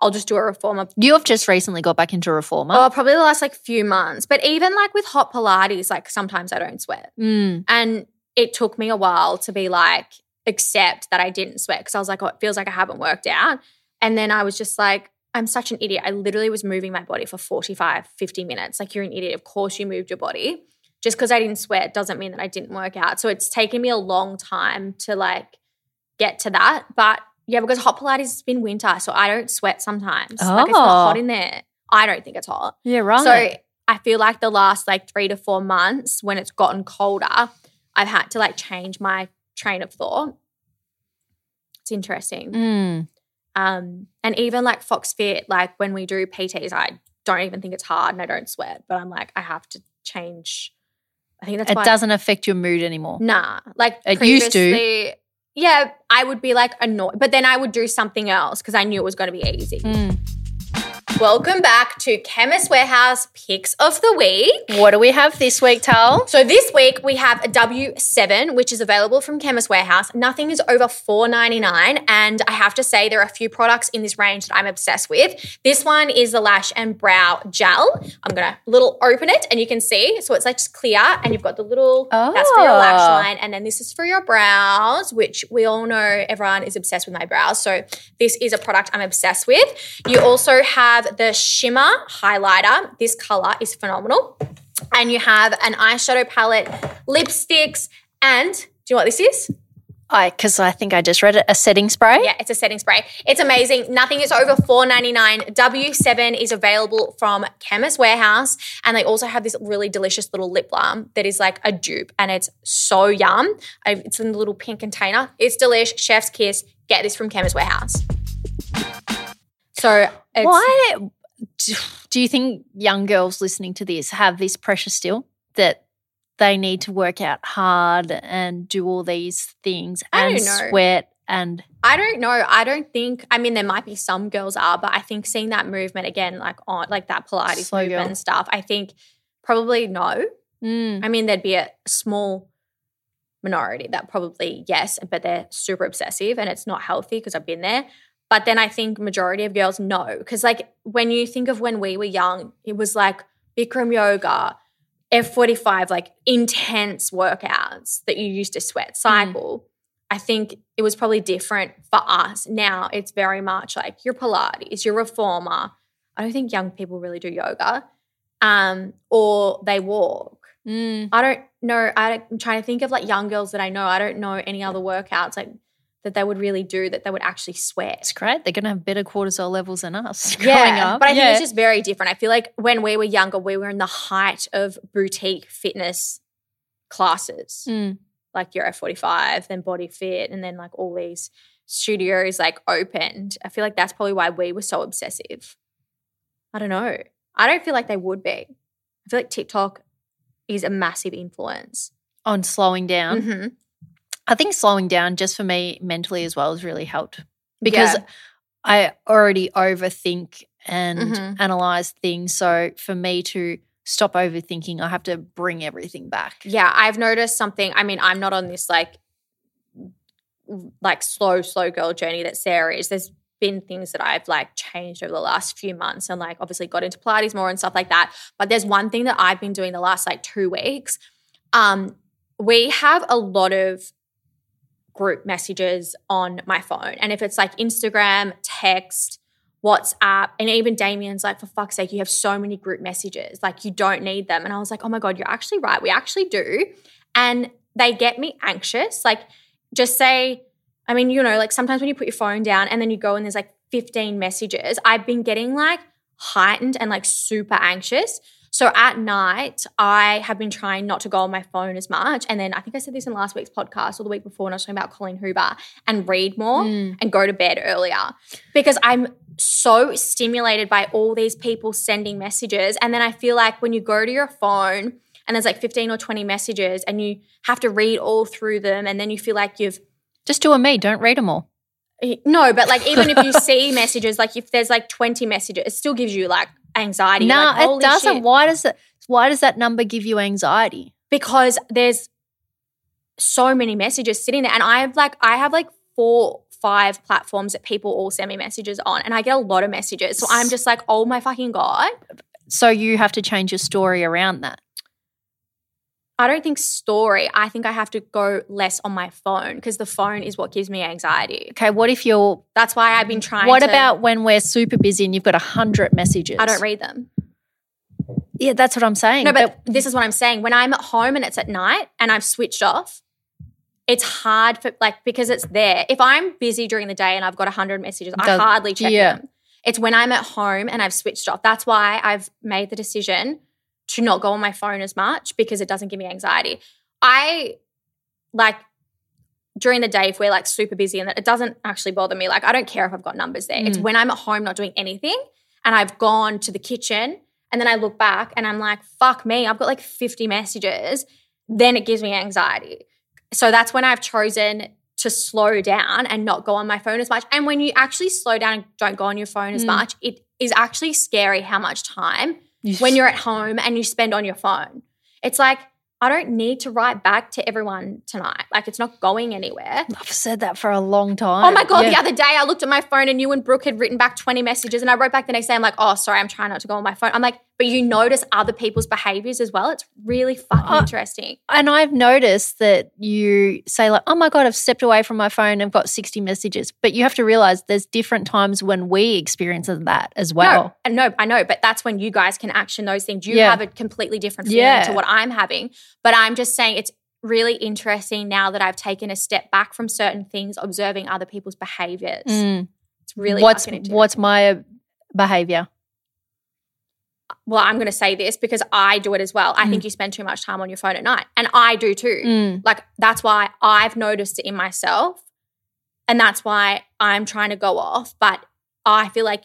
S1: I'll just do a reformer
S2: you have just recently got back into reformer.
S1: Oh, probably the last like few months. But even like with hot Pilates, like sometimes I don't sweat.
S2: Mm.
S1: And it took me a while to be like, accept that I didn't sweat because I was like, oh, it feels like I haven't worked out. And then I was just like, I'm such an idiot. I literally was moving my body for 45, 50 minutes. Like, you're an idiot. Of course, you moved your body. Just because I didn't sweat doesn't mean that I didn't work out. So it's taken me a long time to like get to that. But yeah, because hot Pilates has been winter. So I don't sweat sometimes. Like, it's not
S2: Oh.
S1: hot in there. I don't think it's hot.
S2: Yeah, right.
S1: So I feel like the last like three to four months when it's gotten colder, I've had to like change my train of thought. It's interesting.
S2: Mm.
S1: Um, and even like Fox Fit, like when we do PTs, I don't even think it's hard and I don't sweat, but I'm like, I have to change. I think that's
S2: it doesn't affect your mood anymore.
S1: Nah, like
S2: It used to.
S1: Yeah, I would be like annoyed, but then I would do something else because I knew it was going to be easy.
S2: Mm.
S1: Welcome back to Chemist Warehouse Picks of the Week.
S2: What do we have this week, Tal?
S1: So this week we have a W7, which is available from Chemist Warehouse. Nothing is over $4.99. And I have to say there are a few products in this range that I'm obsessed with. This one is the Lash and Brow Gel. I'm gonna little open it and you can see. So it's like just clear and you've got the little oh. that's for your lash
S2: Oh.
S1: line. And then this is for your brows, which we all know everyone is obsessed with my brows. So this is a product I'm obsessed with. You also have the shimmer highlighter. This color is phenomenal. And you have an eyeshadow palette, lipsticks, and do you know what this is?
S2: I because I think I just read it. A setting spray.
S1: Yeah, it's a setting spray. It's amazing. Nothing is over four ninety nine. W7 is available from Chemist Warehouse. And they also have this really delicious little lip balm that is like a dupe and it's so yum. It's in a little pink container. It's delish. Chef's kiss. Get this from Chemist Warehouse. So it's,
S2: Why do you think young girls listening to this have this pressure still that they need to work out hard and do all these things and I
S1: don't know.
S2: sweat and
S1: I don't know. I don't think. I mean, there might be some girls are, but I think seeing that movement again, like on like that Pilates
S2: Slow
S1: movement
S2: girl.
S1: and stuff, I think probably no.
S2: Mm.
S1: I mean, there'd be a small minority that probably yes, but they're super obsessive and it's not healthy because I've been there. But then I think majority of girls no, because like when you think of when we were young, it was like Bikram yoga, F45, like intense workouts that you used to sweat cycle. I think it was probably different for us. Now it's very much like your Pilates, your reformer. I don't think young people really do yoga, um, or they walk.
S2: Mm.
S1: I don't know. I'm trying to think of like young girls that I know. I don't know any other workouts like that they would really do that they would actually sweat.
S2: It's great. They're going to have better cortisol levels than us growing up.
S1: But I think
S2: Yeah.
S1: it's just very different. I feel like when we were younger, we were in the height of boutique fitness classes,
S2: Mm.
S1: like your F45, then Body Fit, and then like all these studios like opened. I feel like that's probably why we were so obsessive. I don't know. I don't feel like they would be. I feel like TikTok is a massive influence.
S2: on slowing down.
S1: Mhm.
S2: I think slowing down just for me mentally as well has really helped because
S1: Yeah.
S2: I already overthink and
S1: Mhm.
S2: analyze things. So for me to stop overthinking, I have to bring everything back.
S1: Yeah, I've noticed something. I mean, I'm not on this like like slow, slow girl journey that Sarah is. There's been things that I've like changed over the last few months and like obviously got into Pilates more and stuff like that. But there's one thing that I've been doing the last like two weeks. Um, we have a lot of group messages on my phone. And if it's like Instagram, text, WhatsApp, and even Damien's like, for fuck's sake, you have so many group messages. Like, you don't need them. And I was like, oh my God, you're actually right. We actually do. And they get me anxious. Like, just say, I mean, you know, like sometimes when you put your phone down and then you go and there's like 15 messages, I've been getting like heightened and like super anxious. So at night, I have been trying not to go on my phone as much. And then I think I said this in last week's podcast or the week before when I was talking about Colleen Hoover and read more
S2: Mm.
S1: and go to bed earlier because I'm so stimulated by all these people sending messages. And then I feel like when you go to your phone and there's like 15 or 20 messages and you have to read all through them and then you feel like you've
S2: Just do a me. Don't read them all.
S1: no, but like even if you see messages, like if there's like 20 messages, it still gives you like anxiety.
S2: No,
S1: like,
S2: it doesn't.
S1: shit.
S2: Why does it? Why does that number give you anxiety?
S1: because there's so many messages sitting there and i have like i have like four five platforms that people all send me messages on and i get a lot of messages so i'm just like oh my fucking god
S2: So you have to change your story around that.
S1: I don't think story i think i have to go less on my phone because the phone is what gives me anxiety
S2: Okay, what if you're?
S1: that's why i've been trying
S2: What
S1: to-
S2: about when we're super busy and you've got a hundred messages?
S1: i don't read them
S2: Yeah, that's what I'm saying.
S1: no but this is what i'm saying when i'm at home and it's at night and i've switched off it's hard for like because it's there if i'm busy during the day and i've got a 100 messages i hardly check
S2: yeah.
S1: them it's when i'm at home and i've switched off that's why i've made the decision to not go on my phone as much because it doesn't give me anxiety i like during the day if we're like super busy and it doesn't actually bother me like i don't care if i've got numbers there it's
S2: Mm.
S1: when i'm at home not doing anything and i've gone to the kitchen and then i look back and i'm like fuck me i've got like 50 messages then it gives me anxiety so that's when i've chosen to slow down and not go on my phone as much and when you actually slow down and don't go on your phone as
S2: Mm.
S1: much it is actually scary how much time
S2: You-
S1: when you're at home and you spend on your phone. It's like, I don't need to write back to everyone tonight. Like, it's not going anywhere.
S2: I've said that for a long time.
S1: Oh my God,
S2: Yeah.
S1: the other day I looked at my phone and you and Brooke had written back 20 messages and I wrote back the next day. I'm like, oh, sorry, I'm trying not to go on my phone. I'm like, but you notice other people's behaviors as well. It's really fucking
S2: Uh,
S1: interesting.
S2: and I've noticed that you say like, "Oh my god, I've stepped away from my phone. I've got sixty messages." But you have to realize there's different times when we experience that as well.
S1: No, no, I know, but that's when you guys can action those things. You
S2: Yeah.
S1: have a completely different feeling
S2: Yeah.
S1: to what I'm having. But I'm just saying it's really interesting now that I've taken a step back from certain things, observing other people's behaviors.
S2: Mm.
S1: It's really
S2: what's what's my behavior?
S1: Well, I'm going to say this because I do it as well. I think you spend too much time on your phone at night, and I do too.
S2: Mm.
S1: Like that's why I've noticed it in myself, and that's why I'm trying to go off. But I feel like,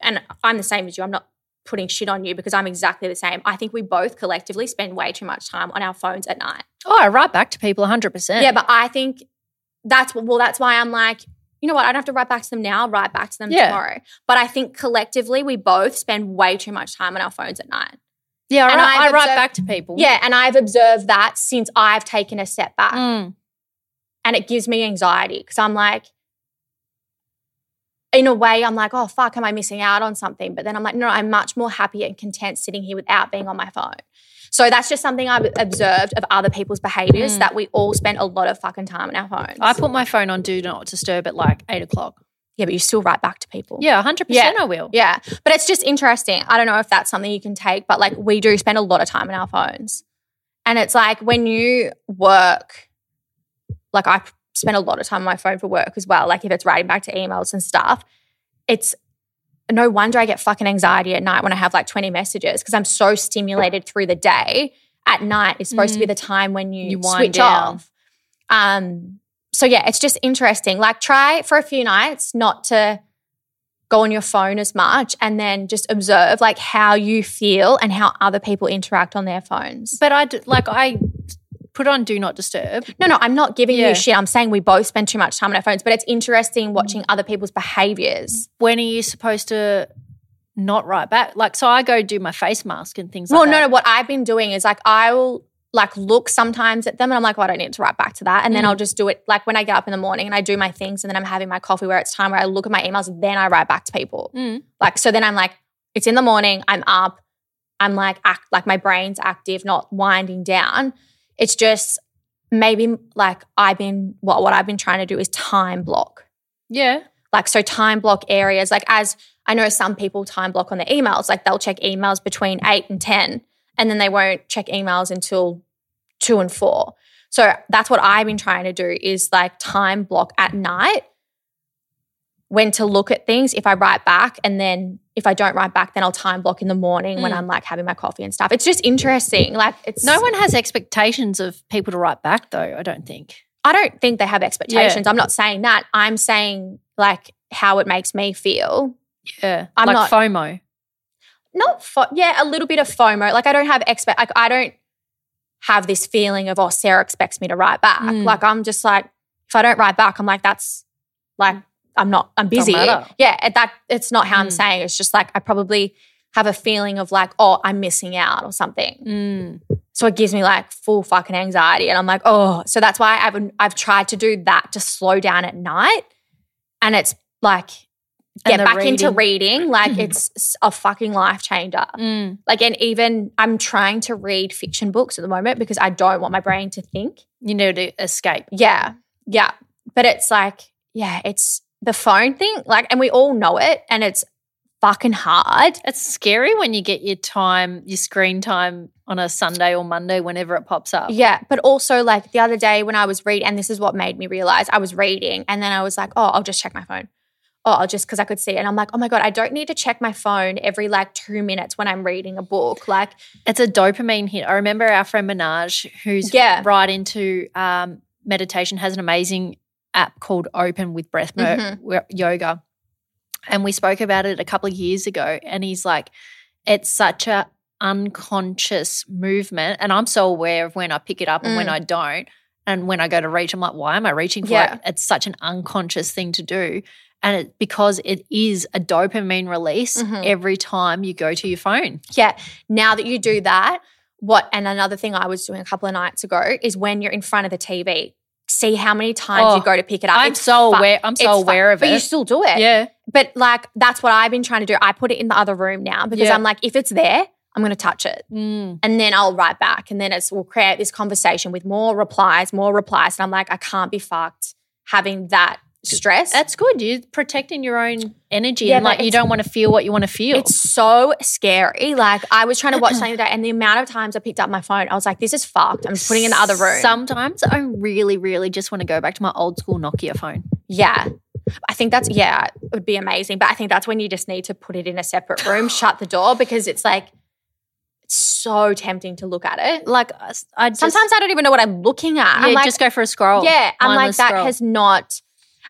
S1: and I'm the same as you. I'm not putting shit on you because I'm exactly the same. I think we both collectively spend way too much time on our phones at night.
S2: Oh, I write back to people 100%.
S1: Yeah, but I think that's well, that's why I'm like, you know what? I don't have to write back to them now. Write back to them
S2: Yeah.
S1: tomorrow. But I think collectively we both spend way too much time on our phones at night.
S2: yeah, I
S1: and
S2: write,
S1: I've
S2: I write back to people.
S1: Yeah, and I've observed that since I've taken a step back.
S2: Mm.
S1: And it gives me anxiety because I'm like, in a way, I'm like, oh, fuck, am I missing out on something? But then I'm like, no, I'm much more happy and content sitting here without being on my phone. So that's just something I've observed of other people's behaviors
S2: Mm.
S1: that we all spend a lot of fucking time on our phones.
S2: I put my phone on do not disturb at like eight o'clock.
S1: yeah, but you still write back to people.
S2: Yeah, 100%
S1: Yeah.
S2: I will.
S1: Yeah. But it's just interesting. I don't know if that's something you can take, but like we do spend a lot of time on our phones. And it's like when you work, like I spend a lot of time on my phone for work as well. Like if it's writing back to emails and stuff, it's no wonder I get fucking anxiety at night when I have like 20 messages because I'm so stimulated through the day. At night is supposed to be the time when you,
S2: You
S1: switch
S2: down.
S1: off. Um, so yeah, it's just interesting. Like try for a few nights not to go on your phone as much and then just observe like how you feel and how other people interact on their phones.
S2: But I like I put on do not disturb.
S1: no, no, I'm not giving
S2: Yeah.
S1: you shit. I'm saying we both spend too much time on our phones, but it's interesting watching other people's behaviors.
S2: When are you supposed to not write back? Like so I go do my face mask and things
S1: Well,
S2: like
S1: no, no, what I've been doing is like I'll like look sometimes at them and I'm like, oh, I don't need to write back to that. And then
S2: Mm.
S1: I'll just do it like when I get up in the morning and I do my things and then I'm having my coffee where it's time where I look at my emails, then I write back to people.
S2: Mm.
S1: Like, so then I'm like, it's in the morning, I'm up, I'm like, act, like my brain's active, not winding down. It's just maybe like I've been, what, what I've been trying to do is time block.
S2: Yeah.
S1: Like, so time block areas, like as I know some people time block on their emails, like they'll check emails between eight and 10, and then they won't check emails until two and four. So that's what I've been trying to do is like time block at night when to look at things if I write back and then if I don't write back then I'll time block in the morning when
S2: Mm.
S1: I'm like having my coffee and stuff. It's just interesting. Like it's
S2: No one has expectations of people to write back though, I don't think.
S1: I don't think they have expectations. I'm not saying that. I'm saying like how it makes me feel.
S2: Yeah.
S1: I'm
S2: like
S1: not-
S2: FOMO.
S1: Not fo- yeah, a little bit of FOMO. Like I don't have expect like I don't have this feeling of oh Sarah expects me to write back.
S2: Mm.
S1: Like I'm just like if I don't write back, I'm like that's like I'm not I'm busy. Yeah, that it's not how I'm
S2: Mm.
S1: saying. It's just like I probably have a feeling of like oh I'm missing out or something.
S2: Mm.
S1: So it gives me like full fucking anxiety, and I'm like oh. So that's why I've I've tried to do that to slow down at night, and it's like get back into
S2: reading.
S1: reading. Like it's a fucking life changer.
S2: Mm.
S1: Like, and even I'm trying to read fiction books at the moment because I don't want my brain to think.
S2: You need to escape.
S1: Yeah. Yeah. But it's like, yeah, it's the phone thing. Like, and we all know it and it's fucking hard.
S2: It's scary when you get your time, your screen time on a Sunday or Monday, whenever it pops up.
S1: Yeah. But also, like the other day when I was reading, and this is what made me realize I was reading and then I was like, oh, I'll just check my phone. Oh, I'll just because I could see it. And I'm like, oh my God, I don't need to check my phone every like two minutes when I'm reading a book. Like,
S2: It's a dopamine hit. I remember our friend Minaj, who's
S1: Yeah.
S2: right into um, meditation, has an amazing app called Open with Breath
S1: Mhm.
S2: Yoga. And we spoke about it a couple of years ago. And he's like, it's such a unconscious movement. And I'm so aware of when I pick it up and when
S1: Mm.
S2: I don't. And when I go to reach, I'm like, why am I reaching for
S1: Yeah.
S2: it? It's such an unconscious thing to do. And it, because it is a dopamine release
S1: Mhm.
S2: every time you go to your phone.
S1: Yeah. Now that you do that, what and another thing I was doing a couple of nights ago is when you're in front of the TV, see how many times
S2: Oh,
S1: you go to pick it up.
S2: I'm
S1: It's
S2: so aware. I'm so
S1: it's
S2: aware of it.
S1: but you still do it.
S2: yeah.
S1: But like that's what I've been trying to do. I put it in the other room now because
S2: Yeah.
S1: I'm like, if it's there, I'm going to touch it,
S2: Mm.
S1: and then I'll write back, and then it's we'll create this conversation with more replies, more replies, and I'm like, I can't be fucked having that stress.
S2: That's good. You're protecting your own energy
S1: Yeah,
S2: and like you don't want to feel what you want to feel.
S1: It's so scary. Like I was trying to watch something today, and the amount of times I picked up my phone, I was like, "This is fucked." I'm just putting it in the other room.
S2: Sometimes I really, really just want to go back to my old school Nokia phone.
S1: yeah, I think that's yeah, it would be amazing. But I think that's when you just need to put it in a separate room, shut the door, because it's like it's so tempting to look at it.
S2: Like I just,
S1: Sometimes I don't even know what I'm looking at.
S2: yeah,
S1: I'm like,
S2: just go for a scroll.
S1: Yeah, I'm like
S2: Mindless
S1: that
S2: scroll.
S1: has not.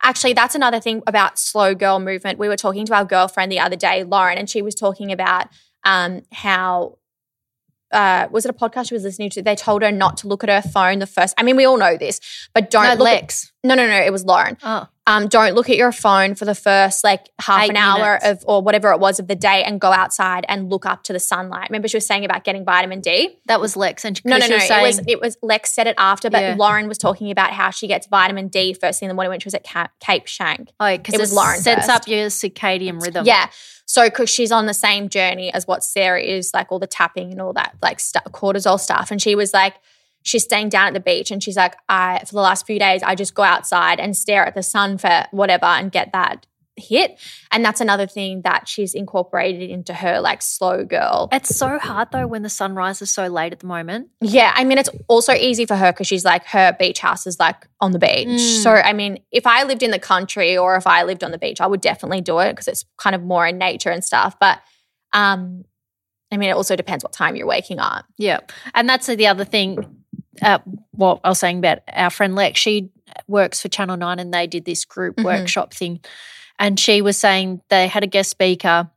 S1: Actually, that's another thing about slow girl movement. We were talking to our girlfriend the other day, Lauren, and she was talking about um, how. Uh, was it a podcast she was listening to? They told her not to look at her phone the first. I mean, we all know this, but don't
S2: no,
S1: look. At,
S2: Lex.
S1: no, no, no. It was Lauren.
S2: Oh,
S1: Um, don't look at your phone for the first like half
S2: Eight
S1: an hour
S2: minutes.
S1: of or whatever it was of the day, and go outside and look up to the sunlight. Remember, she was saying about getting vitamin D.
S2: that was Lex, and
S1: No, no,
S2: she
S1: no.
S2: was
S1: it was it was Lex said it after, but
S2: Yeah.
S1: Lauren was talking about how she gets vitamin D first thing in the morning when she was at Ca- Cape Schanck.
S2: oh, because
S1: it
S2: it,
S1: was Lauren
S2: sets
S1: first.
S2: up your circadian rhythm.
S1: Yeah. So because she's on the same journey as what Sarah is, like all the tapping and all that, like st- cortisol stuff, and she was like. She's staying down at the beach and she's like, I for the last few days, I just go outside and stare at the sun for whatever and get that hit. And that's another thing that she's incorporated into her like slow girl
S2: It's so hard though when the sun rises so late at the moment.
S1: Yeah, I mean, it's also easy for her because she's like, her beach house is like on the beach.
S2: Mm.
S1: So, I mean, if I lived in the country or if I lived on the beach, I would definitely do it because it's kind of more in nature and stuff. But, um, I mean, it also depends what time you're waking up.
S2: Yeah. And that's the other thing. Uh, what I was saying about our friend Lex, she works for Channel 9 and they did this group
S1: Mhm.
S2: workshop thing. And she was saying they had a guest speaker.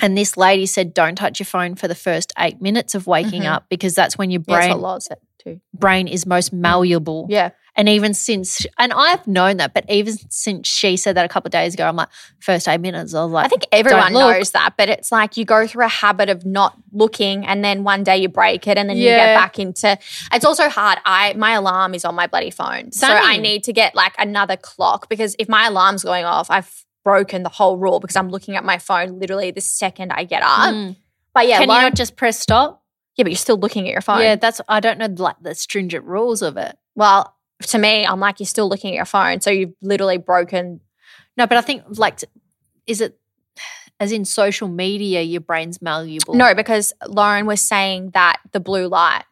S2: And this lady said, don't touch your phone for the first eight minutes of waking
S1: Mhm.
S2: up because that's when your brain
S1: what Loz said too.
S2: brain is most malleable.
S1: Yeah.
S2: And even since, and I've known that, but even since she said that a couple of days ago, I'm like, first eight minutes, I was like,
S1: I think everyone knows that, but it's like you go through a habit of not looking and then one day you break it and then you get back into it's also hard. I my alarm is on my bloody phone. So I need to get like another clock because if my alarm's going off, I've broken the whole rule because I'm looking at my phone literally the second I get up.
S2: Mm.
S1: But yeah,
S2: can
S1: Lauren-
S2: you not just press stop?
S1: yeah, but you're still looking at your phone.
S2: Yeah, that's, I don't know like the stringent rules of it.
S1: Well, to me, I'm like, you're still looking at your phone. So you've literally broken
S2: No, but I think like, is it as in social media, your brain's malleable?
S1: No, because Lauren was saying that the blue light.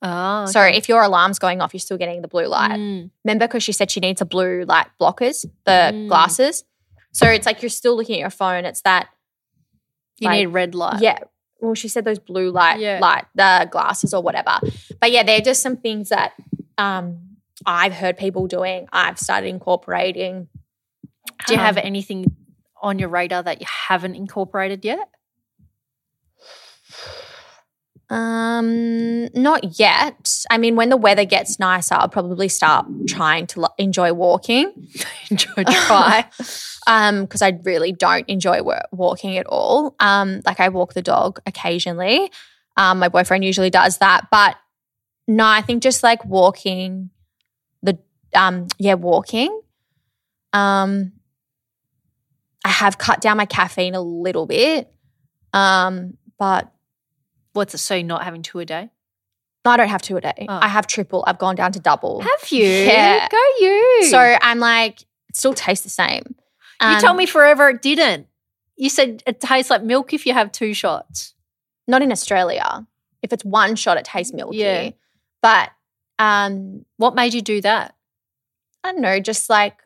S2: Oh,
S1: So if your alarm's going off, you're still getting the blue light.
S2: Mm.
S1: Remember, because she said she needs a blue light blockers, the
S2: Mm.
S1: glasses. So it's like you're still looking at your phone. It's that,
S2: you
S1: like-
S2: need red light.
S1: yeah. Well, she said those blue light,
S2: Yeah.
S1: light, the glasses or whatever. But yeah, they're just some things that um, I've heard people doing. I've started incorporating.
S2: Do you have
S1: Um,
S2: anything on your radar that you haven't incorporated yet?
S1: Um, not yet. I mean, when the weather gets nicer, I'll probably start trying to lo- enjoy walking.
S2: Enjoy try.
S1: um, because I really don't enjoy wa- walking at all. Um, like I walk the dog occasionally. Um, my boyfriend usually does that, but no, I think just like walking um, yeah, walking. Um, I have cut down my caffeine a little bit. Um, but
S2: What's it? So you're not having two a day?
S1: I don't have two a day.
S2: Oh.
S1: I have triple. I've gone down to double.
S2: Have you?
S1: Yeah.
S2: Go you.
S1: So I'm like, it still tastes the same.
S2: you
S1: Um,
S2: told me forever it didn't. You said it tastes like milk if you have two shots.
S1: not in Australia. If it's one shot, it tastes milky.
S2: Yeah.
S1: But um,
S2: What made you do that?
S1: I don't know, just like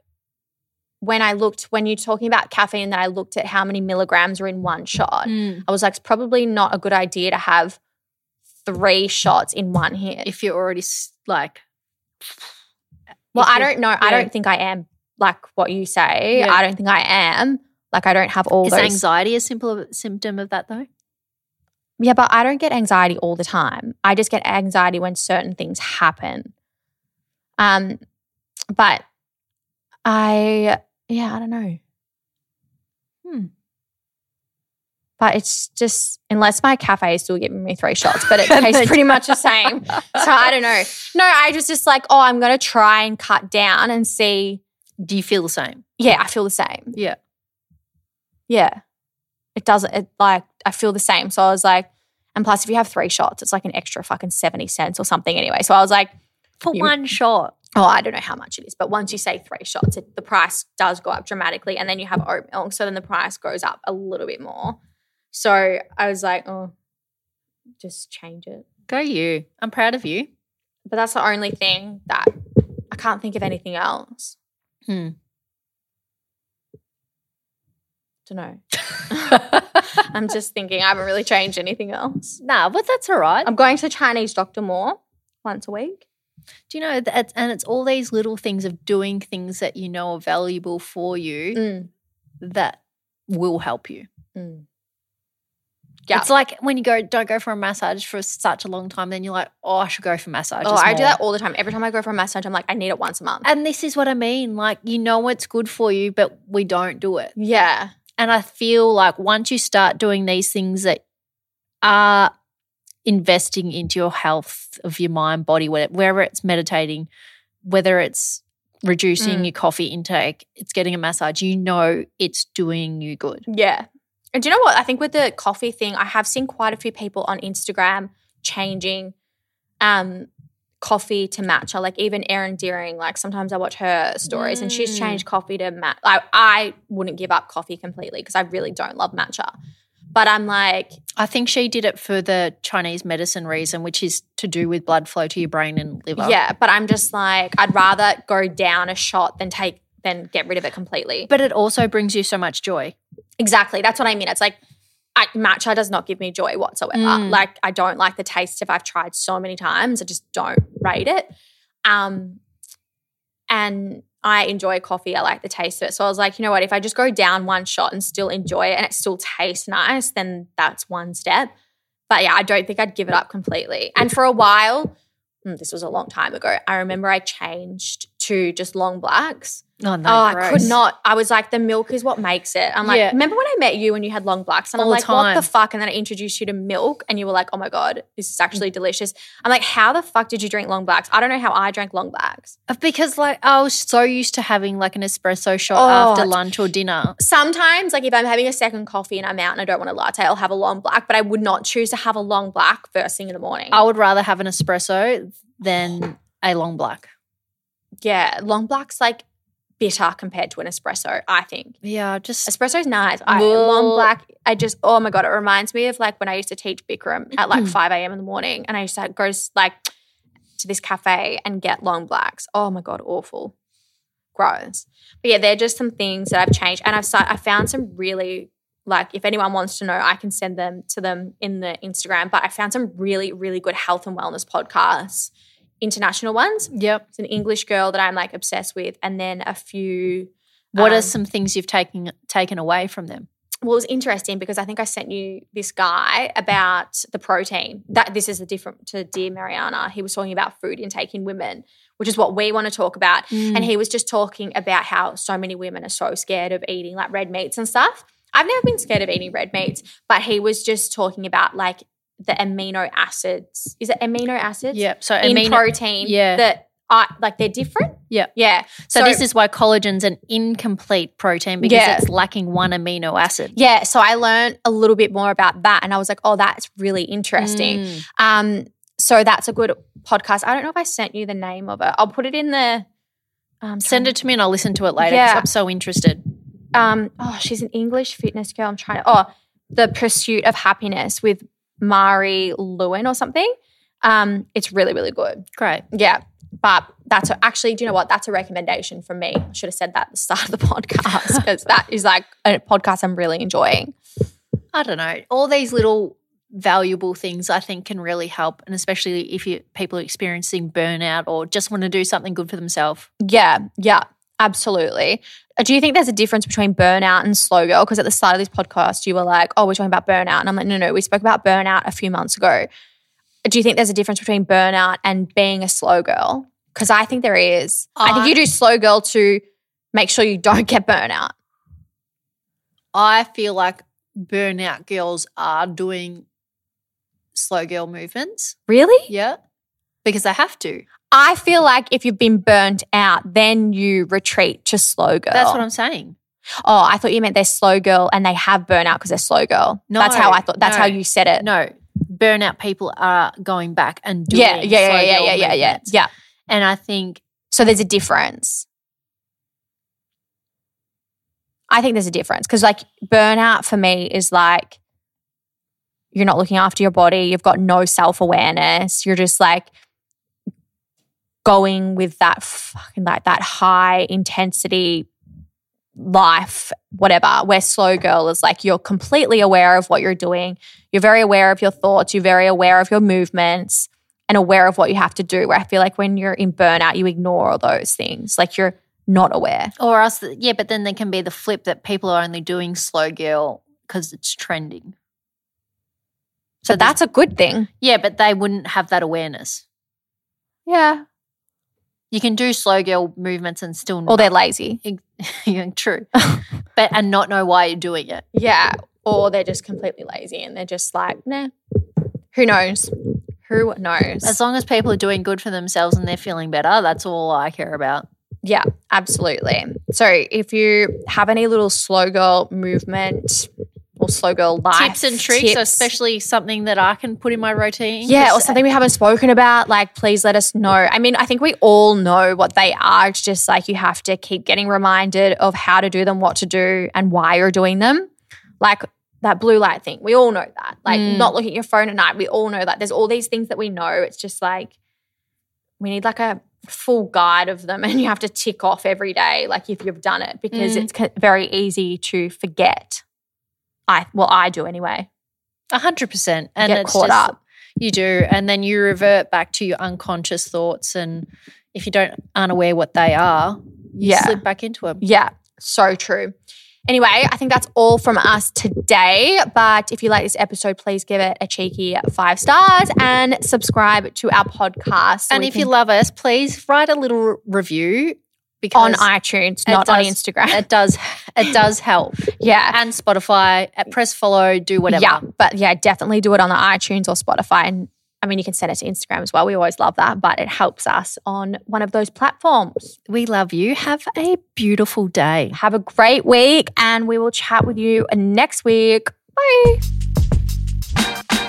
S1: when I looked, when you're talking about caffeine, that I looked at how many milligrams are in one shot.
S2: Mm.
S1: I was like, it's probably not a good idea to have three shots in one hit.
S2: If you're already like,
S1: well, I don't know. I don't think I am like what you say.
S2: Yeah.
S1: I don't think I am. Like I don't have all
S2: Is
S1: those.
S2: anxiety a simple symptom of that though?
S1: Yeah, but I don't get anxiety all the time. I just get anxiety when certain things happen. Um, but I, yeah, I don't know.
S2: Hmm.
S1: But it's just unless my cafe is still giving me three shots, but it tastes pretty much the same. So I don't know. No, I was just like, oh, I'm gonna try and cut down and see.
S2: Do you feel the same?
S1: Yeah, I feel the same.
S2: Yeah.
S1: Yeah, it doesn't. It like I feel the same. So I was like, and plus, if you have three shots, it's like an extra fucking seventy cents or something anyway. So I was like,
S2: For
S1: You-
S2: one shot.
S1: Oh, I don't know how much it is, but once you say three shots, it, the price does go up dramatically. And then you have oat milk. So then the price goes up a little bit more. So I was like, oh, just change it.
S2: Go you. I'm proud of you.
S1: But that's the only thing that I can't think of anything else.
S2: Hmm.
S1: Don't know. I'm just thinking I haven't really changed anything else.
S2: nah, but that's all right.
S1: I'm going to Chinese doctor more once a week.
S2: Do you know that? And it's all these little things of doing things that you know are valuable for you
S1: Mm,
S2: that will help you.
S1: mm. Yeah.
S2: It's like when you go, don't go for a massage for such a long time, then you're like, oh, I should go for massages.
S1: Oh, I do that all the time. Every time I go for a massage, I'm like, I need it once a month.
S2: And this is what I mean. Like, you know it's good for you, but we don't do it.
S1: Yeah.
S2: And I feel like once you start doing these things that are investing into your health of your mind, body, whatever, wherever it's meditating, whether it's reducing
S1: Mm.
S2: your coffee intake, it's getting a massage, you know it's doing you good.
S1: Yeah. And do you know what? I think with the coffee thing, I have seen quite a few people on Instagram changing um coffee to matcha. Like even Erin Deering, like sometimes I watch her stories and she's
S2: Mm.
S1: changed coffee to matcha. Like I wouldn't give up coffee completely because I really don't love matcha. But I'm like,
S2: I think she did it for the Chinese medicine reason, which is to do with blood flow to your brain and liver.
S1: yeah, but I'm just like, I'd rather go down a shot than take than get rid of it completely.
S2: But it also brings you so much joy.
S1: Exactly. That's what I mean. It's like I, matcha does not give me joy whatsoever.
S2: Mm.
S1: Like I don't like the taste if I've tried so many times. I just don't rate it. Um, and I enjoy coffee. I like the taste of it. So I was like, you know what? If I just go down one shot and still enjoy it and it still tastes nice, then that's one step. But yeah, I don't think I'd give it up completely. And for a while, mm, this was a long time ago. I remember I changed to just long blacks.
S2: Oh, no,
S1: oh, I could not. I was like, the milk is what makes it. I'm like,
S2: Yeah.
S1: remember when I met you and you had long blacks? And
S2: All
S1: I'm
S2: the
S1: like, what the fuck? And then I introduced you to milk and you were like, oh my God, this is actually mm. delicious. I'm like, how the fuck did you drink long blacks? I don't know how I drank long blacks.
S2: Uh, because like I was so used to having like an espresso shot
S1: Oh,
S2: after lunch or dinner.
S1: Sometimes, like if I'm having a second coffee and I'm out and I don't want a latte, I'll have a long black, but I would not choose to have a long black first thing in the morning.
S2: I would rather have an espresso than a long black.
S1: Yeah, long black's like bitter compared to an espresso, I think.
S2: Yeah, just
S1: Espresso's nice. I, long black, I just, oh my God, it reminds me of like when I used to teach Bikram at like 5 a.m. in the morning and I used to go to like to this cafe and get long blacks. Oh my God, awful. Gross. But yeah, they're just some things that I've changed. And I've I found some really, like, if anyone wants to know, I can send them to them in the Instagram. But I found some really, really good health and wellness podcasts, international ones.
S2: yep.
S1: It's an English girl that I'm like obsessed with, and then a few.
S2: What
S1: um,
S2: are some things you've taken taken away from them?
S1: well, it was interesting because I think I sent you this guy about the protein. That this is a different to dear Marianna. He was talking about food intake in women, which is what we want to talk about.
S2: Mm.
S1: And he was just talking about how so many women are so scared of eating like red meats and stuff. I've never been scared of eating red meats, but he was just talking about like the amino acids. Is it amino acids?
S2: Yeah. So
S1: In
S2: amino-
S1: protein.
S2: yeah.
S1: That are like they're different.
S2: Yeah.
S1: Yeah.
S2: So, this is why collagen's an incomplete protein because
S1: Yeah.
S2: it's lacking one amino acid.
S1: Yeah, so I learned a little bit more about that and I was like, oh, that's really interesting.
S2: Mm.
S1: Um, so that's a good podcast. I don't know if I sent you the name of it. I'll put it in the um,
S2: Send it to me and I'll listen to it later because
S1: Yeah.
S2: I'm so interested.
S1: Um, oh, she's an English fitness girl. I'm trying to oh, The Pursuit of Happiness with Mari Lewin or something. Um, it's really, really good.
S2: Great.
S1: Yeah. But that's a, actually, do you know what? That's a recommendation from me. I should have said that at the start of the podcast because that is like a podcast I'm really enjoying.
S2: I don't know. All these little valuable things I think can really help, and especially if you people are experiencing burnout or just want to do something good for themselves.
S1: Yeah, yeah, absolutely. Uh, Do you think there's a difference between burnout and slow girl? Because at the start of this podcast, you were like, oh, we're talking about burnout. And I'm like, no, no, we spoke about burnout a few months ago. Do you think there's a difference between burnout and being a slow girl? Because I think there is. I think you do slow girl to make sure you don't get burnout.
S2: I feel like burnout girls are doing slow girl movements.
S1: Really?
S2: Yeah. Because they have to.
S1: I feel like if you've been burnt out, then you retreat to slow girl.
S2: That's what I'm saying.
S1: Oh, I thought you meant they're slow girl and they have burnout because they're slow girl.
S2: No,
S1: that's how I thought. That's
S2: no.
S1: how you said it.
S2: No, burnout people are going back and doing
S1: yeah, yeah, yeah, yeah, yeah, yeah, yeah, yeah.
S2: And I think
S1: So there's a difference. I think there's a difference because, like, burnout for me is like you're not looking after your body, you've got no self awareness, you're just like going with that fucking like that high intensity life, whatever, where slow girl is like you're completely aware of what you're doing, you're very aware of your thoughts, you're very aware of your movements and aware of what you have to do. Where I feel like when you're in burnout, you ignore all those things. Like you're not aware.
S2: Or else, yeah, but then there can be the flip that people are only doing slow girl because it's trending.
S1: So that's a good thing.
S2: Yeah, but they wouldn't have that awareness.
S1: Yeah.
S2: You can do slow girl movements and still
S1: Or they're lazy.
S2: true. but and not know why you're doing it.
S1: Yeah. Or they're just completely lazy and they're just like, nah. Who knows? Who knows?
S2: As long as people are doing good for themselves and they're feeling better, that's all I care about.
S1: Yeah, absolutely. So if you have any little slow girl movement or slow girl life
S2: tips and tricks,
S1: tips,
S2: especially something that I can put in my routine.
S1: yeah, or something we haven't spoken about, like please let us know. I mean, I think we all know what they are. It's just like you have to keep getting reminded of how to do them, what to do, and why you're doing them. Like that blue light thing. We all know that. Like
S2: Mm.
S1: not looking at your phone at night. We all know that. There's all these things that we know. It's just like we need like a full guide of them and you have to tick off every day like if you've done it because
S2: Mm.
S1: it's very easy to forget. I well I do anyway.
S2: A hundred percent. And
S1: Get
S2: it's
S1: caught
S2: just-
S1: up.
S2: You do. And then you revert back to your unconscious thoughts. And if you don't aren't aware what they are, you
S1: Yeah.
S2: slip back into them.
S1: Yeah, so true. Anyway, I think that's all from us today. But if you like this episode, please give it a cheeky five stars and subscribe to our podcast. so
S2: and if you love us, please write a little review because
S1: on iTunes,
S2: it
S1: not on Instagram.
S2: it does it does help.
S1: yeah.
S2: And Spotify, uh, press follow, do whatever.
S1: Yeah, but yeah, definitely do it on the iTunes or Spotify. And I mean, you can send it to Instagram as well. We always love that, but it helps us on one of those platforms.
S2: We love you. Have a beautiful day.
S1: Have a great week, and we will chat with you next week. Bye.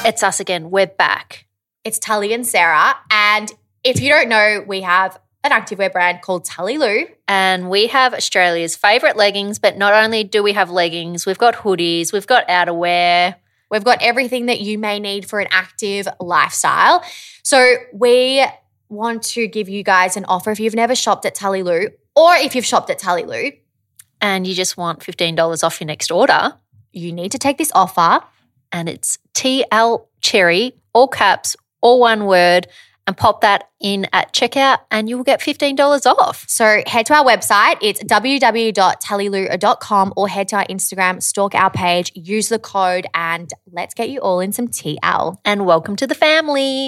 S2: It's us again. We're back.
S1: It's Tully and Sarah. And if you don't know, we have an activewear brand called Tully Lou.
S2: And we have Australia's favourite leggings, but not only do we have leggings, we've got hoodies, we've got outerwear.
S1: We've got everything that you may need for an active lifestyle. So we want to give you guys an offer if you've never shopped at Tully Lou or if you've shopped at Tully Lou,
S2: and you just want $15 off your next order.
S1: you need to take this offer.
S2: And it's TL Cherry, all caps, all one word, and pop that in at checkout and you will get $15 off.
S1: So head to our website. It's www.tullylou.com or head to our Instagram, stalk our page, use the code, and let's get you all in some TL.
S2: And welcome to the family.